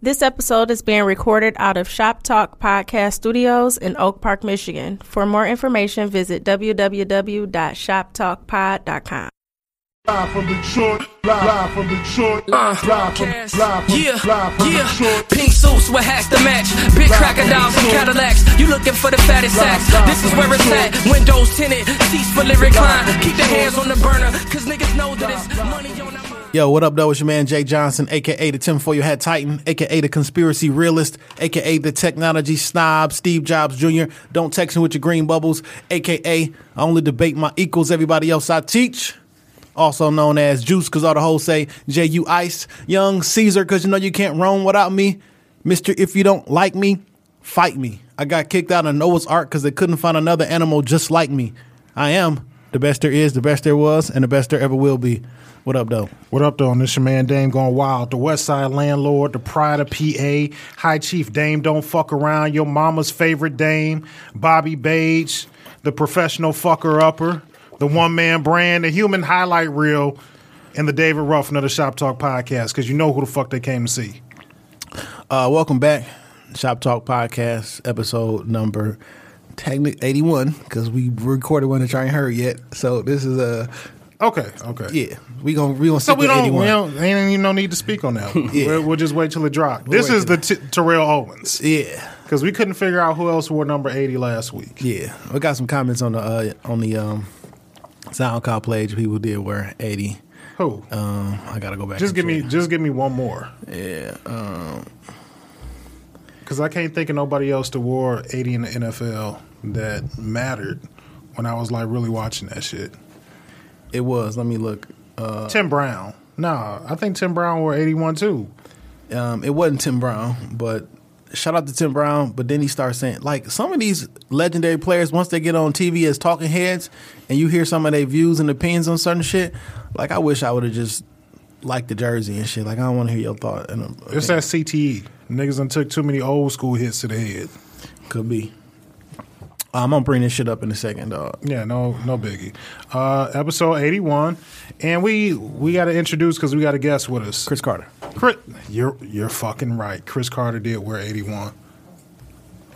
This episode is being recorded out of Shop Talk Podcast Studios in Oak Park, Michigan. For more information, visit www.shoptalkpod.com. Live from Detroit, live from Detroit, uh, live from, live from, Yeah, live from yeah. Detroit. Pink suits with hats to match. Big crocodiles and Cadillacs. You looking for the fattest sacks. This is where it's at. Windows tinted, seats fully reclined. Keep the hands on the burner, cause niggas know that it's money on the mind. Yo, what up, though? It's your man Jay Johnson, aka the Tinfoil Hat Titan, aka the Conspiracy Realist, aka the Technology Snob, Steve Jobs Jr. Don't text me with your green bubbles, aka I only debate my equals, everybody else I teach. Also known as Juice, cause all the hoes say J.U. Ice, Young Caesar, cause you know you can't roam without me. Mister, if you don't like me, fight me. I got kicked out of Noah's Ark cause they couldn't find another animal just like me. I am the best there is, the best there was, and the best there ever will be. What up, though? What up, though? This your man Dame going wild. The West Side Landlord, the Pride of PA, High Chief Dame Don't Fuck Around, your mama's favorite Dame, Bobby Bage, the professional fucker upper, the one man brand, the human highlight reel, and the David Ruffin of the Shop Talk podcast, because you know who the fuck they came to see. Uh, welcome back, Shop Talk Podcast, episode number technically 81, because we recorded one that you ain't heard yet. So this is a Okay, okay. yeah, we gonna we gonna So we don't, 81. we don't, ain't even no need to speak on that. one. Yeah. we'll, we'll just wait till it drops. This is the t- Terrell Owens yeah, because we couldn't figure out who else wore number eighty last week. yeah. We got some comments on the uh, on the um, SoundCloud page. People did wear 80. Who? Um, I gotta go back. Just give me, just give me one more, yeah. Um, because I can't think of nobody else to wore eighty in the NFL that mattered when I was like really watching that shit. it was. Let me look. Uh, Tim Brown. Nah, I think Tim Brown wore eighty one too. um, it wasn't Tim Brown, but shout out to Tim Brown. But then he starts saying, like, some of these legendary players, once they get on TV as talking heads and you hear some of their views and opinions on certain shit, like, I wish I would have just liked the jersey and shit. Like, I don't want to hear your thought. And, uh, It's that CTE. Niggas done took too many old school hits to the head. Could be. I'm gonna bring this shit up in a second, dog. Yeah, no, no biggie. Uh, episode eighty one, and we we got to introduce because we got a guest with us. Chris Carter. Chris, you're you're fucking right. Chris Carter did wear eighty one.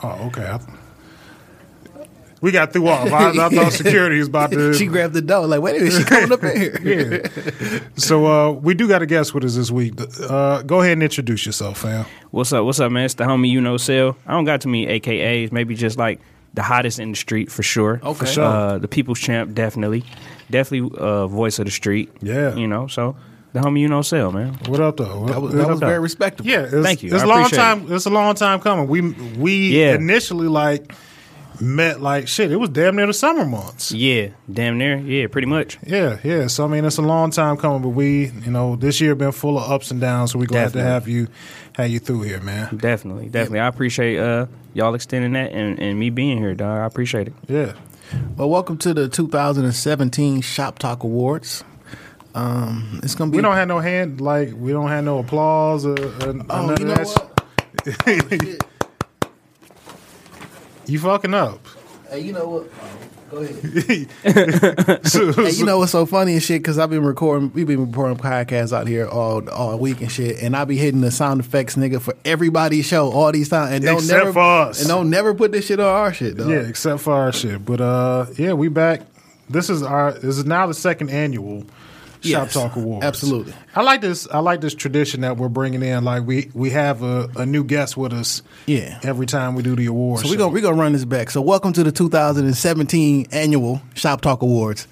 Oh, okay. I- we got through off. I, I thought security was about to. She grabbed the door, like, wait a minute, she coming up in here. yeah. So uh, we do got a guest with us this week. Uh, go ahead and introduce yourself, fam. What's up? What's up, man? It's the homie you know, Sell. I don't got too many AKAs. Maybe just like the hottest in the street for sure. Okay. For sure. Uh, the people's champ, definitely, definitely uh, voice of the street. Yeah. You know, so the homie you know, Sell, man. What up, though? That was, that was though? very respectable. Yeah, it's, Thank you. It's a long appreciate time. It's a long time coming. We we Yeah. initially like met like shit. It was damn near the summer months. Yeah, damn near. Yeah, pretty much. Yeah, yeah. So I mean, it's a long time coming, but we, you know, this year been full of ups and downs. So we're glad Definitely. to have you, have you through here, man. Definitely, definitely. I appreciate uh, y'all extending that and, and me being here, dog. I appreciate it. Yeah. Well, welcome to the 2017 Shop Talk Awards. Um, it's gonna be. We don't have no hand, like we don't have no applause or, or, or Oh, none you of know that. what? shit. You fucking up. Hey, you know what? Go ahead. So- Hey, you know what's so funny and shit? Because I've been recording, we've been recording podcasts out here all all week and shit, and I be hitting the sound effects, nigga, for everybody's show all these times, and don't Except never for us. and don't never put this shit on our shit, though. Yeah, except for our shit. But uh, yeah, we back. This is our. This is now the second annual Shop Talk Awards. absolutely. I like this. I like this tradition that we're bringing in. Like we we have a, a new guest with us. Yeah. Every time we do the awards. So we're gonna we're gonna run this back. So welcome to the 2017 annual Shop Talk Awards.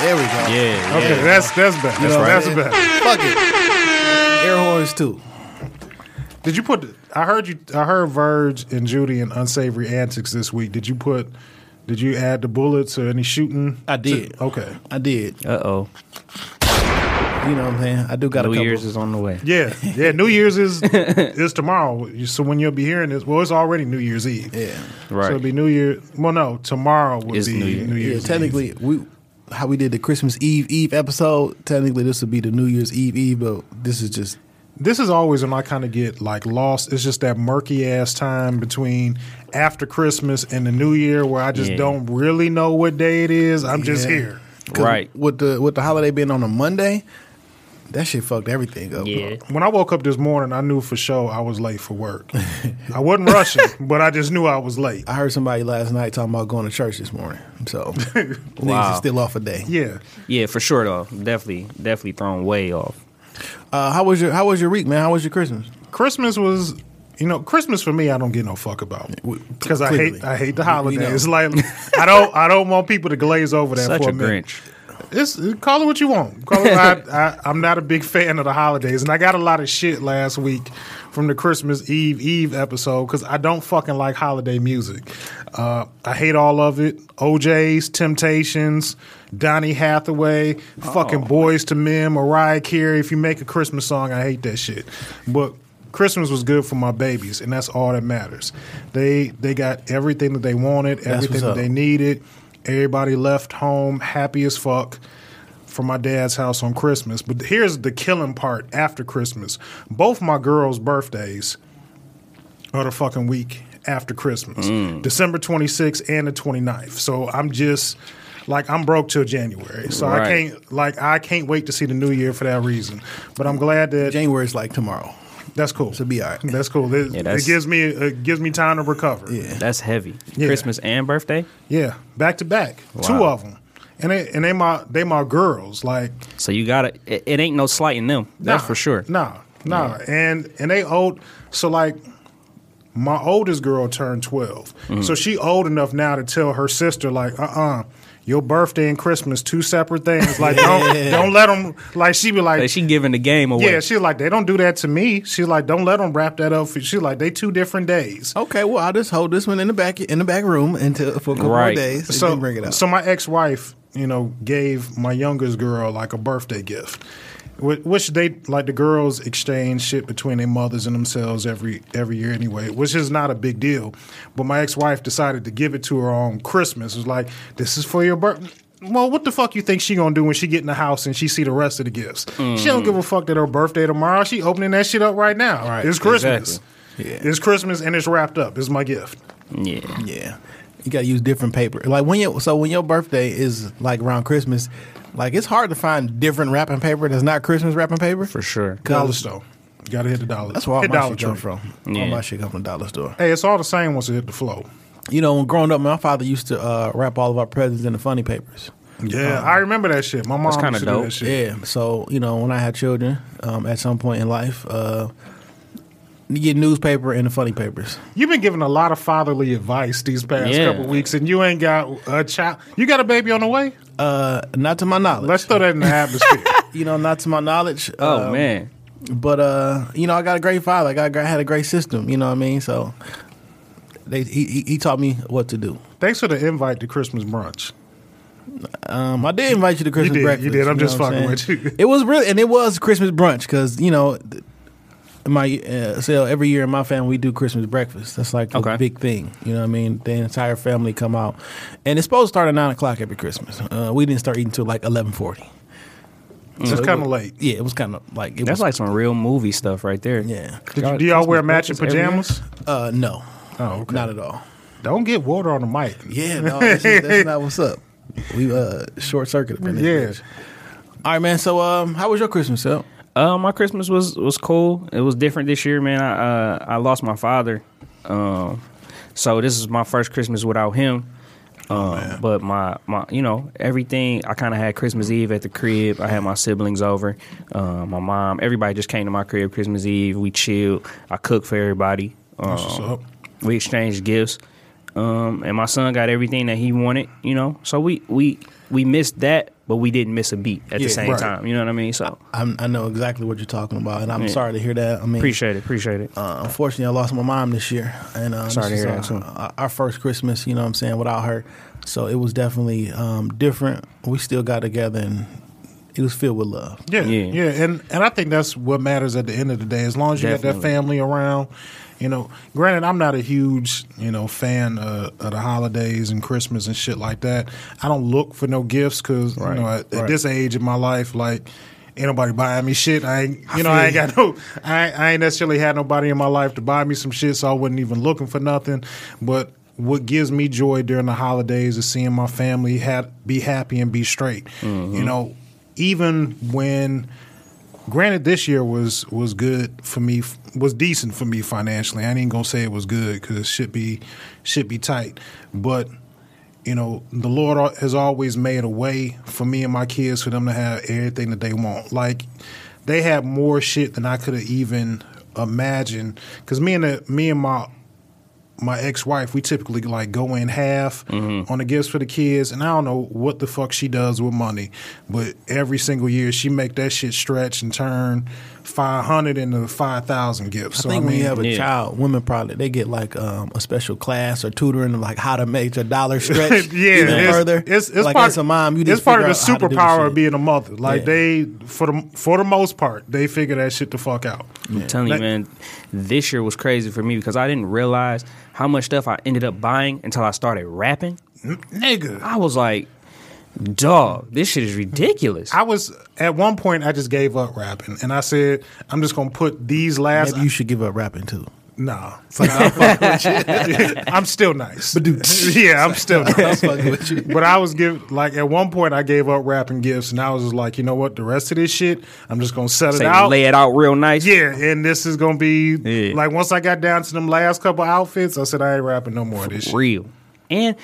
There we go. Yeah. Okay, that's that's better. You know, that's man. better. Fuck it. Air horns too. Did you put? I heard you. I heard Verge and Judy and unsavory antics this week. Did you put? Did you add the bullets or any shooting? I did. to- okay. I did. Uh oh. You know what I'm saying? I do got New a couple. Year's is on the way. Yeah, yeah. New Year's is is tomorrow. So when you'll be hearing this, well, it's already New Year's Eve. yeah. Right. So it'll be New Year. Well, no, tomorrow will Is be New Year. New Yeah, Year's. technically, we how we did the Christmas Eve Eve episode. Technically, this would be the New Year's Eve Eve, but this is just This is always when I kind of get like lost. It's just that murky ass time between after Christmas and the New Year where I just Yeah. don't really know what day it is. I'm just Yeah. here. 'cause Right. with the with the holiday being on a Monday. That shit fucked everything up. Yeah. When I woke up this morning, I knew for sure I was late for work. I wasn't rushing, but I just knew I was late. I heard somebody last night talking about going to church this morning. So niggas Wow. is still off a day. Yeah. Yeah, for sure though. Definitely, definitely thrown way off. Uh, how was your How was your week, man? How was your Christmas? Christmas was, you know, Christmas for me, I don't get no fuck about because I hate I hate the We- we holidays. know. Like I don't I don't want people to glaze over that Such for a minute. Grinch. It's call it what you want. Call it. I, I'm not a big fan of the holidays, and I got a lot of shit last week from the Christmas Eve Eve episode because I don't fucking like holiday music. Uh, I hate all of it. O'Jays, Temptations, Donny Hathaway, fucking Boyz II Men, Mariah Carey. If you make a Christmas song, I hate that shit. But Christmas was good for my babies, and that's all that matters. They they got everything that they wanted, everything that they needed. Everybody left home happy as fuck from my dad's house on Christmas. But here's the killing part after Christmas. Both my girls' birthdays are the fucking week after Christmas. Mm. December 26th and the 29th. So I'm just like I'm broke till January. So I can't like I can't wait to see the new year for that reason. But I'm glad that January's like tomorrow. That's cool. So be all right. That's cool. It, Yeah, it that's- gives me it gives me time to recover. Yeah. That's heavy. Yeah. Christmas and birthday. Yeah, back to back, two of them, and they and they my they my girls. Like So you gotta. It, it ain't no slighting them. That's nah, for sure. Nah, nah, and and they old. So like, my oldest girl turned 12 Mm-hmm. so she old enough now to tell her sister like, uh uh Your birthday and Christmas, two separate things. Like, don't don't let them. Like, she be like, Like she giving the game away. yeah, she's like, they don't do that to me. She's like, don't let them wrap that up. For, she's like, they two different days. Okay, well I'll just hold this one in the back in the back room until for a couple more days. so bring it up. So my ex wife, you know, gave my youngest girl like a birthday gift, whi- which they like the girls exchange shit between their mothers and themselves every every year anyway, which is not a big deal. But my ex wife decided to give it to her on Christmas. It was like, this is for your birthday. Well, what the fuck you think she gonna do when she get in the house and she see the rest of the gifts? She don't give a fuck that her birthday tomorrow. She opening that shit up right now. Right, it's Christmas. exactly. Yeah. It's Christmas and it's wrapped up. It's my gift. yeah. Yeah, you got to use different paper. Like when you so when your birthday is like around Christmas, like it's hard to find different wrapping paper that's not Christmas wrapping paper. For sure. Dollar store. You gotta hit the dollar. That's where all hit my Dollar shit come Tree. from. All Yeah. my shit come from dollar store. Hey, it's all the same once it hit the flow. You know, when growing up, my father used to uh, wrap all of our presents in the funny papers. Yeah, I remember that shit. My mom That's kinda used to do dope. that shit. Yeah. So you know, when I had children, um, at some point in life, uh, you get newspaper and the funny papers. You've been giving a lot of fatherly advice these past Yeah. couple weeks, and you ain't got a child. You got a baby on the way? Uh, not to my knowledge. Let's throw that in the atmosphere. you know, not to my knowledge. Oh Um, man. But uh, you know, I got a great father. I got I had a great system. You know what I mean? So they he he, he taught me what to do. Thanks for the invite to Christmas brunch. Um, I did invite you to Christmas did, you breakfast. did. I'm know just what fucking saying? with you. It was really, and it was Christmas brunch because you know, th- my uh, so every year in my family we do Christmas breakfast. That's like a Okay. big thing. You know what I mean? The entire family come out, and it's supposed to start at nine o'clock every Christmas. Uh, we didn't start eating till like eleven forty. It's kind of late. Yeah, it was kind of like it That's was like some real movie stuff right there. yeah. Did you, do y'all wear matching breakfast every year? pajamas? Uh, no, Oh, okay. not at all. Don't get water on the mic. Yeah, no, that's, just- that's not what's up. We uh short circuit up in this Yeah. bitch. All right, man. So, um, how was your Christmas, Sel? Uh, my Christmas was was cool. It was different this year, man. I uh, I lost my father, um, so this is my first Christmas without him. Um, but my, my you know everything I kind of had Christmas Eve at the crib. I had my siblings over, uh, my mom, everybody just came to my crib Christmas Eve. We chilled. I cooked for everybody. Um, That's what's up. we exchanged gifts, um, and my son got everything that he wanted. You know, so we we we missed that, but we didn't miss a beat at Yeah, the same right. time. You know what I mean? So I'm, I know exactly what you're talking about, and I'm Yeah. sorry to hear that. I mean, appreciate it, appreciate it. Uh, unfortunately, I lost my mom this year, and uh, Sorry to hear our, that, too. our- our first Christmas. You know what I'm saying without her, so it was definitely um, different. We still got together, and it was filled with love. Yeah, Yeah. yeah, and and I think that's what matters at the end of the day. As long as you got that family around, you know. Granted, I'm not a huge you know fan uh, of the holidays and Christmas and shit like that. I don't look for no gifts because you know at, at this age in my life, like. Ain't nobody buying me shit. I ain't, you know, I ain't got no, I, I ain't necessarily had nobody in my life to buy me some shit, so I wasn't even looking for nothing. But what gives me joy during the holidays is seeing my family ha- be happy and be straight. You know, even when granted, this year was was good for me, was decent for me financially. I ain't gonna say it was good because it should be should be tight, but you know, the Lord has always made a way for me and my kids for them to have everything that they want. Like they had more shit than I could have even imagined. Because me and the, me and my my ex wife, we typically like go in half mm-hmm. on the gifts for the kids, and I don't know what the fuck she does with money, but every single year she make that shit stretch and turn five hundred into five thousand gifts. I so think I when you have a Yeah. child, women probably they get like um, a special class or tutoring of like how to make a dollar stretch yeah, even it's, further. It's, it's like part, as a mom, you it's part of the figure out how to do superpower of being a mother. Like Yeah. they, for the for the most part, they figure that shit the fuck out. I'm telling Like- you, man, this year was crazy for me because I didn't realize how much stuff I ended up buying until I started rapping. Nigga, I was like, dog, this shit is ridiculous. I was at one point I just gave up rapping, and I said I'm just gonna put these last. Maybe you should give up rapping too. Nah, I'm still nice. but dude, yeah, I'm still I'm nice. fucking with you. But I was give like at one point I gave up rapping gifts, and I was just like, you know what, the rest of this shit, I'm just gonna set it out. lay it out real nice. Yeah, and this is gonna be Yeah. like once I got down to them last couple outfits, I said I ain't rapping no more of this shit. real. And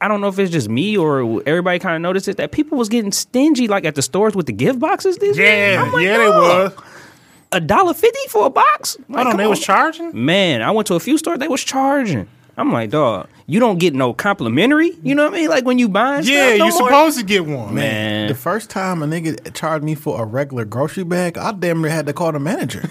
I don't know if it's just me or everybody kind of noticed it that people was getting stingy like at the stores with the gift boxes this year. Yeah, I'm like, yeah, they were. a dollar fifty for a box. Like, Hold on, come they was charging. Man, I went to a few stores. They was charging. I'm like, dog, you don't get no complimentary. You know what I mean? Like when you buy, Yeah, stuff no you more? supposed to get one. Man. The first time a nigga charged me for a regular grocery bag, I damn near had to call the manager.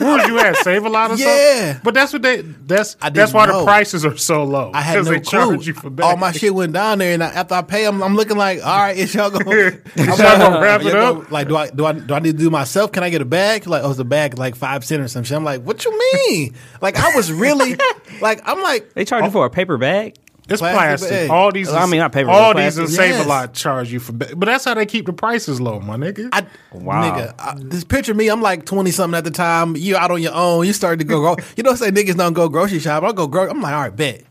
What was you at? Save a lot of stuff? Yeah. But that's what they. That's I that's why know. the prices are so low. I had no they clue. charge you for bags. All my shit went down there, and I, after I pay them, I'm looking like, all right, is y'all gonna, Is y'all like, gonna wrap it up? gonna- Like, do I do I do I need to do myself? Can I get a bag? Like, oh, it's a bag like five cent or some shit. I'm like, what you mean? like, I was really like, I'm like, They charge you oh. for a paper bag. It's Plastic plastic. bag. All these, I mean, not paper, All these and plastic. save Yes. a lot charge you for, ba- but that's how they keep the prices low, my nigga. I, Wow. nigga, I, this picture of me, I'm like 20 something at the time. You out on your own. You started to go, gro- you know, say niggas don't go grocery shop. I'll go, gro- I'm like, all right, bet.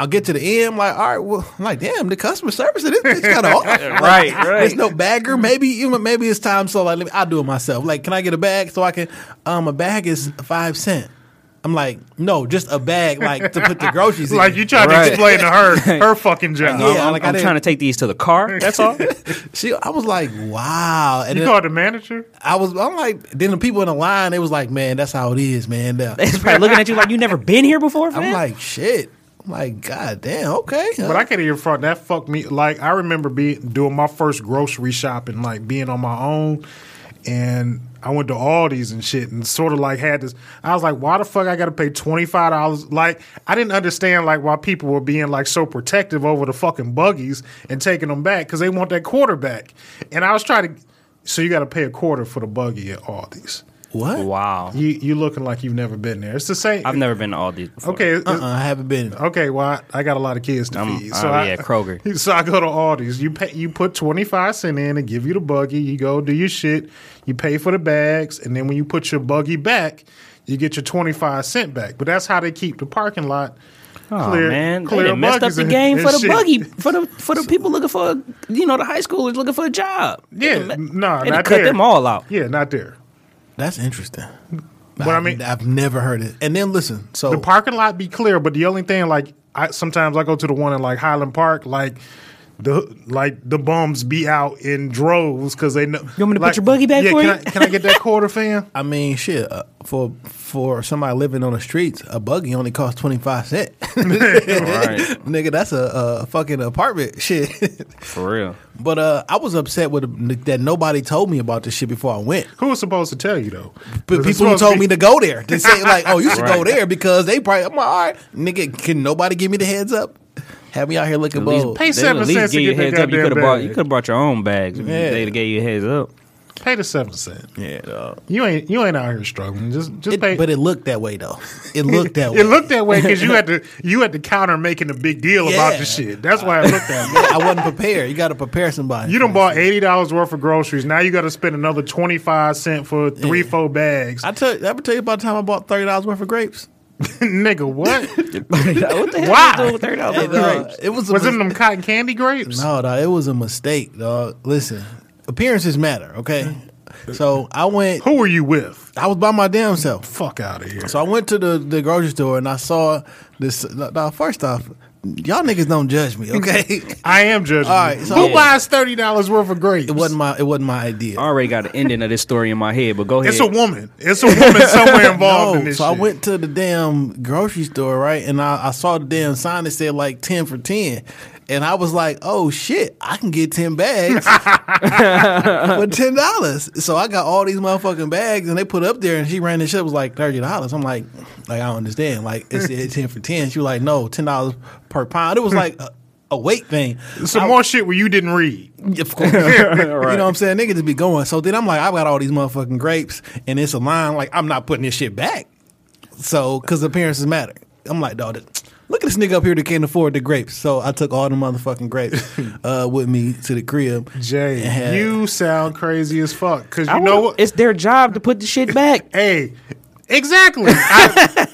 I'll get to the end. I'm like, all right, well, I'm like, damn, the customer service of this bitch kind of off. Right, right. There's no bagger. Maybe even maybe it's time. So like, let me, I'll do it myself. Like, can I get a bag so I can? Um, a bag is five cent. I'm like, no, just a bag, like to put the groceries in. like you tried Right. to explain to her her fucking job. Yeah, I'm, like, I I'm trying to take these to the car. That's all. She, I was like, wow. And You then called the manager. I was, I'm like, then the people in the line, they was like, man, that's how it is, man. Now, They probably looking at you like you never been here before. I'm fam? like, shit. I'm like, god damn, okay. But I can't even front that fucked me. Like I remember being doing my first grocery shopping, like being on my own, and I went to Aldi's and shit, and sort of like had this. I was like, why the fuck I got to pay twenty five dollars? Like I didn't understand like why people were being like so protective over the fucking buggies and taking them back because they want that quarter back, and I was trying to. So you got to pay a quarter for the buggy at Aldi's. What? wow. You you looking like you've never been there. It's the same. I've never been to all these. Before. okay. it's- Uh-uh, uh, I haven't been. Okay, well, I, I got a lot of kids to I'm- feed. I'll So be I, at Kroger. So I go to Aldi's. You pay, you put twenty five cent in and give you the buggy. You go do your shit. You pay for the bags, and then when you put your buggy back, you get your twenty five cent back. But that's how they keep the parking lot Oh clear. man, clear they messed up the game and for the shit. buggy for the for the people looking for you know the high schoolers looking for a job. Yeah, They no, they done not cut there. them all out. Yeah, not there. That's interesting. But I mean- I've never heard it. And then listen, so The parking lot be clear, but the only thing like I sometimes I go to the one in like Highland Park, like the like the bums be out in droves because they know. You want me to put your buggy back yeah, for can you? I, can I get that quarter, fam? I mean, shit. Uh, for for somebody living on the streets, a buggy only costs twenty five cent. Right, Nigga, that's a, a fucking apartment. Shit. for real. but uh, I was upset with that nobody told me about this shit before I went. Who was supposed to tell you though? But people who supposed told be- me to go there They say like, "Oh, you should go there," because they probably. I'm like, all right, nigga. Can nobody give me the heads up? Have me out here looking At least, bold. Pay they seven at least cents to give you a get heads that up. You goddamn could have brought bag. you could have brought your own bags. if Yeah. They'd have gave you a heads up. pay the seven cent. Yeah, dog. You ain't you ain't out here struggling. Just just It- pay. but it looked that way though. It looked that way. it looked that way because you had to you had the counter making a big deal about Yeah. the shit. That's why it looked that way. I wasn't prepared. You got to prepare somebody. You done bought eighty dollars worth of groceries. Now you got to spend another twenty five cent for three Yeah. four bags. I tell. I ever tell you about the time I bought thirty dollars worth of grapes. Nigga, what? what the hell? Why? you doing with thirty dollars Hey, dog, grapes? it was a Was it mis- them cotton candy grapes? No, dog, it was a mistake, dog. Listen, appearances matter, okay? So I went. Who were you with? I was by my damn self. Fuck out of here. So I went to the, the grocery store and I saw this. Now, first off, y'all niggas don't judge me, okay? I am judging. All right, so- Who Yeah. buys thirty dollars worth of grapes? it wasn't my it wasn't my idea. I already got the ending of this story in my head, but go ahead. It's a woman. It's a woman somewhere involved No, in this. so I shit. went to the damn grocery store, right? And I, I saw the damn sign that said like 10 for 10. And I was like, oh shit, I can get 10 bags for $10. So I got all these motherfucking bags and they put up there and she ran this shit was like $30. I'm like, like I don't understand. Like it's, it's 10 for 10. She was like, no, $10 per pound. It was like a, a weight thing. some I- more shit where you didn't read. of course. You know what I'm saying? Niggas just be going. So then I'm like, I've got all these motherfucking grapes, and it's a line like I'm not putting this shit back. So because appearances matter. I'm like, dog, look at this nigga up here that can't afford the grapes. So I took all the motherfucking grapes uh, with me to the crib. Jay, had- you sound crazy as fuck. Because you I know what? It's their job to put the shit back. Hey, exactly. I,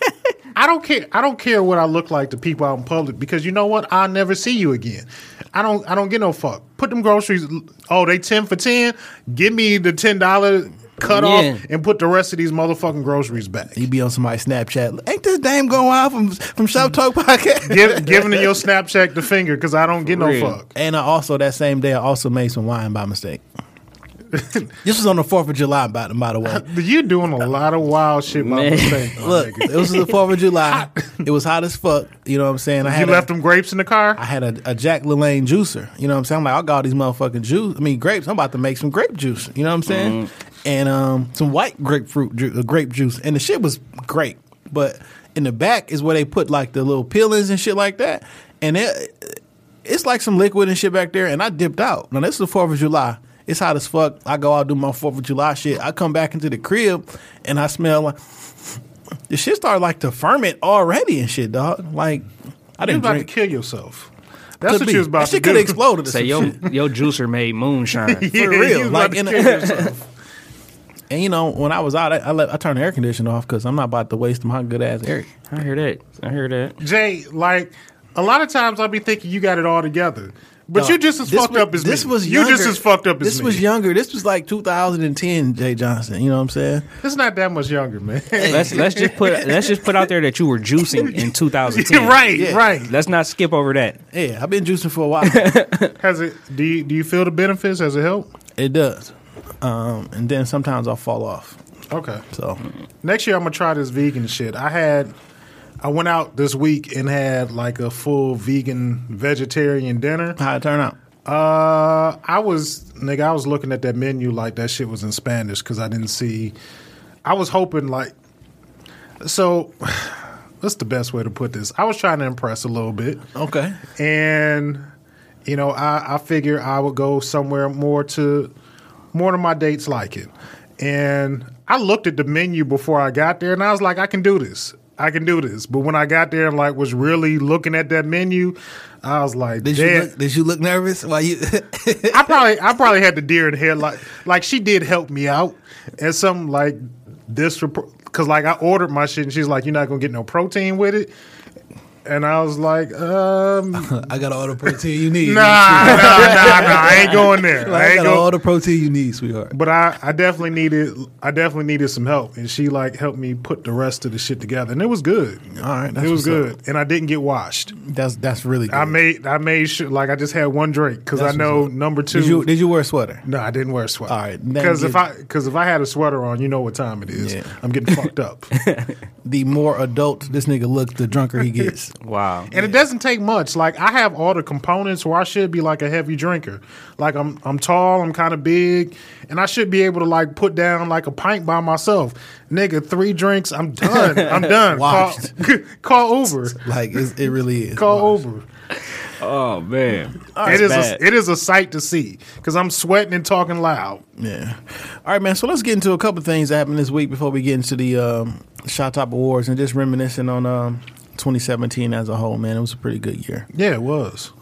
I don't care. I don't care what I look like to people out in public because you know what? I'll never see you again. I don't. I don't get no fuck. Put them groceries. Oh, they ten for ten. Give me the ten dollar cut Yeah. off and put the rest of these motherfucking groceries back. You be on somebody's Snapchat. Ain't this dame going wild from from Shop Talk podcast? Give, giving your Snapchat the finger because I don't get no fuck. And I also that same day I also made some wine by mistake. this was on the Fourth of July, by, the, by the way. you're doing a lot of wild shit by Man. mistake. my Look, nigga. it was the Fourth of July. It was hot as fuck. You know what I'm saying? I you had left a, them grapes in the car. I had a, a Jack LaLanne juicer. You know what I'm saying? I'm like, I got all these motherfucking juice. I mean, grapes. I'm about to make some grape juice. You know what I'm saying? Mm-hmm. And um, some white grapefruit ju- uh, grape juice. And the shit was great. But in the back is where they put like the little peelings and shit like that. And it, it's like some liquid and shit back there. And I dipped out. Now this is the Fourth of July. It's hot as fuck. I go out do my Fourth of July shit. I come back into the crib and I smell like the shit started like to ferment already and shit, dog. Like I You didn't about drink. to kill yourself. That's Could what be. you was about that to shit do. could have exploded. or Say some yo, shit. yo juicer made moonshine. Yeah, For real, you was like, to in kill a- yourself. And you know, when I was out, I, I, let, I turned the air conditioner off because I'm not about to waste my good ass air. I hear that. I hear that. Jay, like a lot of times I'll be thinking you got it all together, but Dog, you just as fucked was- up as this me. was you just as fucked up as This me. was younger. This was like 2010, Jay Johnson. You know what I'm saying? It's not that much younger, man. Let's let's just put let's just put out there that you were juicing in 2010. right, Yeah. right. Let's not skip over that. Yeah, I've been juicing for a while. Has it? Do you do you feel the benefits? Has it helped? it does. Um, and then sometimes I'll fall off. Okay. So Next year I'm gonna try this vegan shit. I had, I went out this week and had like a full vegan vegetarian dinner. How'd it turn out? Uh, I was nigga. I was looking at that menu like that shit was in Spanish because I didn't see. I was hoping like, so. What's the best way to put this? I was trying to impress a little bit, Okay. and you know, I, I figure I would go somewhere more to more to my dates like it. And I looked at the menu before I got there, and I was like, I can do this. I can do this. But when I got there and like was really looking at that menu, I was like, Did you look, did you look nervous? While you? I probably I probably had the deer in the head like like she did help me out and some like this because like I ordered my shit and she's like you're not gonna get no protein with it and I was like um I got all the protein you need. nah nah nah I ain't going there Like, I I ain't got going all the protein you need, sweetheart. but I, I definitely needed I definitely needed some help and she like helped me put the rest of the shit together and it was good All right, that's it was what's up. good and I didn't get washed That's that's really good. I made I made sure like I just had one drink because I know number two Did you did you wear a sweater? No, I didn't wear a sweater. All right, because if I because if I had a sweater on, you know what time it is. Yeah. I'm getting fucked up, The more adult this nigga looks, the drunker he gets. Wow. and it doesn't take much. Like I have all the components where I should be like a heavy drinker. Like I'm I'm tall, I'm kind of big, and I should be able to like put down like a pint by myself. Nigga, three drinks, I'm done. I'm done. call, Washed. call Uber. Like it's, it really is. Call Uber. Oh man. it is bad. a, it is a sight to see because I'm sweating and talking loud. Yeah. All right, man. So let's get into a couple things that happened this week before we get into the um, Shop Talk Awards and just reminiscing on um, 2017 as a whole. Man, it was a pretty good year. Yeah, it was.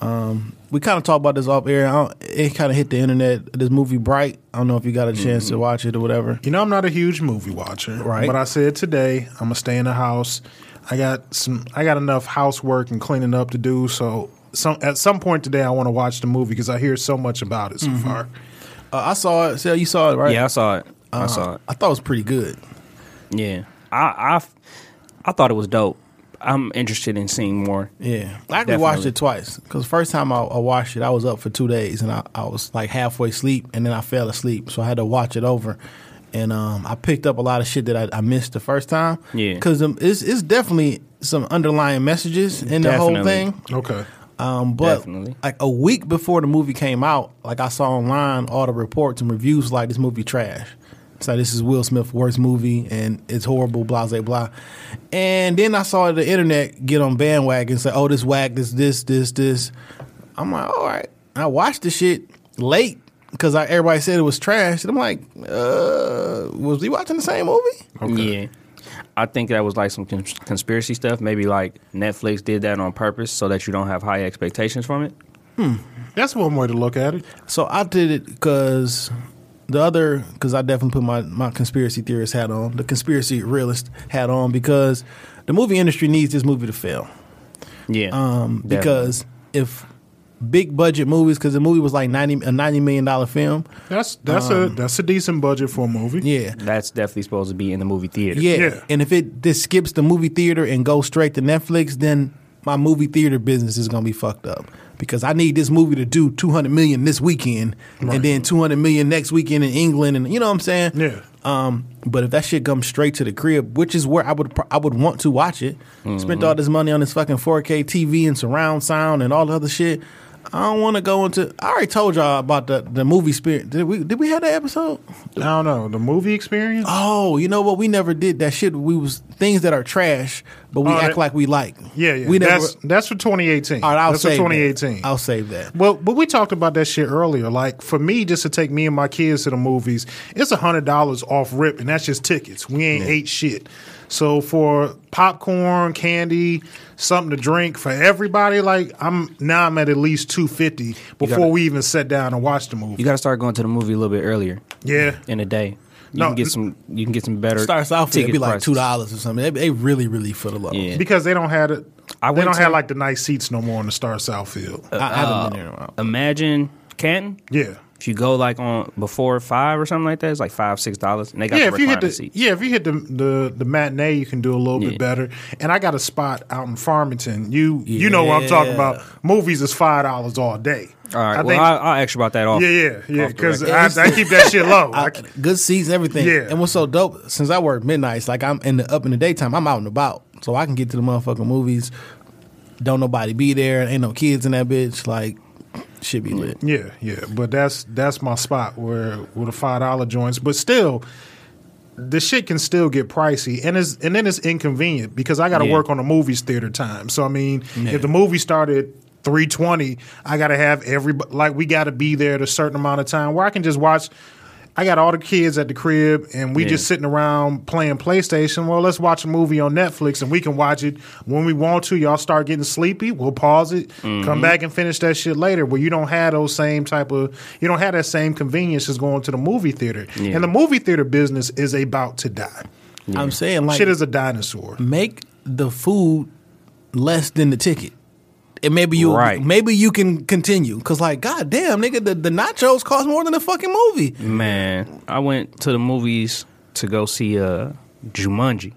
We kind of talked about this off air. I don't- It kind of hit the internet. This movie Bright. I don't know if you got a chance to watch it or whatever. You know, I'm not a huge movie watcher, Right. But I said today I'm gonna stay in the house. I got some. I got enough housework and cleaning up to do. So, some at some point today, I want to watch the movie because I hear so much about it so Mm-hmm. far. Uh, I saw it. So you saw it, right? Yeah, I saw it. I saw it. I thought it was pretty good. Yeah, I, I I thought it was dope. I'm interested in seeing more. Yeah, I actually watched it twice because first time I, I watched it, I was up for two days and I, I was like halfway asleep and then I fell asleep, so I had to watch it over. And um, I picked up a lot of shit that I, I missed the first time. Yeah. because it's it's definitely some underlying messages in the whole thing. Okay. Um, but Definitely. like a week before the movie came out, like I saw online all the reports and reviews like this movie trash. It's like this is Will Smith's worst movie and it's horrible, blah blah blah. And then I saw the internet get on bandwagon and say, "Oh, this whack, this this this this." I'm like, all right. I watched the shit late because everybody said it was trash, and I'm like, uh, was we watching the same movie? Yeah. I think that was like some cons- conspiracy stuff. Maybe like Netflix did that on purpose so that you don't have high expectations from it. That's one way to look at it. So I did it because the other, because I definitely put my, my conspiracy theorist hat on, the conspiracy realist hat on, because the movie industry needs this movie to fail. Yeah. Um, because if big budget movies, because the movie was like ninety a ninety million dollar film, That's that's a that's a decent budget for a movie. yeah, that's definitely supposed to be in the movie theater. yeah, Yeah. and if it just skips the movie theater and goes straight to Netflix, then my movie theater business is gonna be fucked up. Because I need this movie to do two hundred million this weekend, and then two hundred million next weekend in England, and you know what I'm saying? Yeah. Um, but if that shit comes straight to the crib, which is where I would I would want to watch it, spent Mm-hmm. all this money on this fucking 4K TV and surround sound and all the other shit. I don't want to go into. I already told y'all about the the movie spirit. Did we did we have that episode? I don't know the movie experience. Oh, you know what? We never did that shit. We was things that are trash, but we Oh, act like we like. yeah, yeah. We never. that's that's for 2018. all right, I'll that's for save 2018. That. I'll save that. Well, but we talked about that shit earlier. Like for me, just to take me and my kids to the movies, it's a hundred dollars off rip, and that's just tickets. We ain't ate shit. So for popcorn, candy, something to drink for everybody, like I'm now I'm at at least two fifty before gotta- we even sat down and watched the movie. You got to start going to the movie a little bit earlier yeah, in a day. You No, can get some. You can get some better. Starts off it'd ticket be like prices. two dollars or something. They, they really really fill the love Yeah. because they don't have it. I they don't to- have like the nice seats no more in the Star Southfield. I, I haven't been there in a while. Emagine Canton. yeah. If you go like on before five or something like that, it's like five six dollars, and they got yeah, the if you hit the seats. yeah, if you hit the the, the matinee, you can do a little Yeah. bit better. And I got a spot out in Farmington. You you know what I'm talking about. Movies is five dollars all day. All right, I well, think, I'll, I'll ask you about that off. yeah, yeah, yeah. Because. I, I keep that shit low. I, I, good seats, everything. Yeah. And what's so dope, since I work midnights, like I'm in the up in the daytime, I'm out and about. So I can get to the motherfucking movies. Don't nobody be there. Ain't no kids in that bitch. Like, should be lit. yeah, yeah. But that's that's my spot where with the five dollar joints. But still, the shit can still get pricey, and it's and then it's inconvenient because I got to Yeah. work on the movies theater time. So I mean, if the movie started. 320 I got to have every like we got to be there at a certain amount of time where I can just watch I got all the kids at the crib and we Yeah. just sitting around playing PlayStation. Well, let's watch a movie on Netflix and we can watch it when we want to. Y'all start getting sleepy, we'll pause it, Mm-hmm. come back and finish that shit later. Where you don't have those same type of you don't have that same convenience as going to the movie theater. Yeah. And the movie theater business is about to die. I'm saying, like, shit is a dinosaur. make the food less than the ticket. And maybe you, Right. maybe you can continue. Cause like, god damn, nigga, the, the nachos cost more than the fucking movie. Man, I went to the movies to go see uh, Jumanji.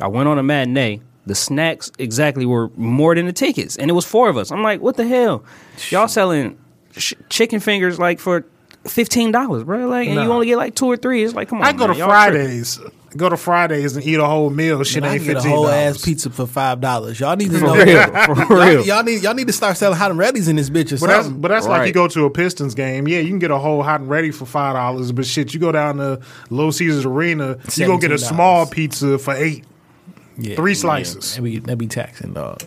I went on a matinee. The snacks exactly were more than the tickets, and it was four of us. I'm like, what the hell? Y'all selling sh- chicken fingers like for fifteen dollars, bro? Like, and you only get like two or three. It's like, come on, I go man, to y'all Fridays. Go to Fridays and eat a whole meal. Shit And I ain't can get a whole ass pizza for five dollars. Y'all need to know. For real, for Y'all, y'all need y'all need to start selling hot and ready's in this bitch or But that's but that's like you go to a Pistons game. Yeah, you can get a whole hot and ready for five dollars. But shit, you go down to Little Caesars Arena, you gonna get a small pizza for eight. Yeah. Three slices. That be that be taxing, dog.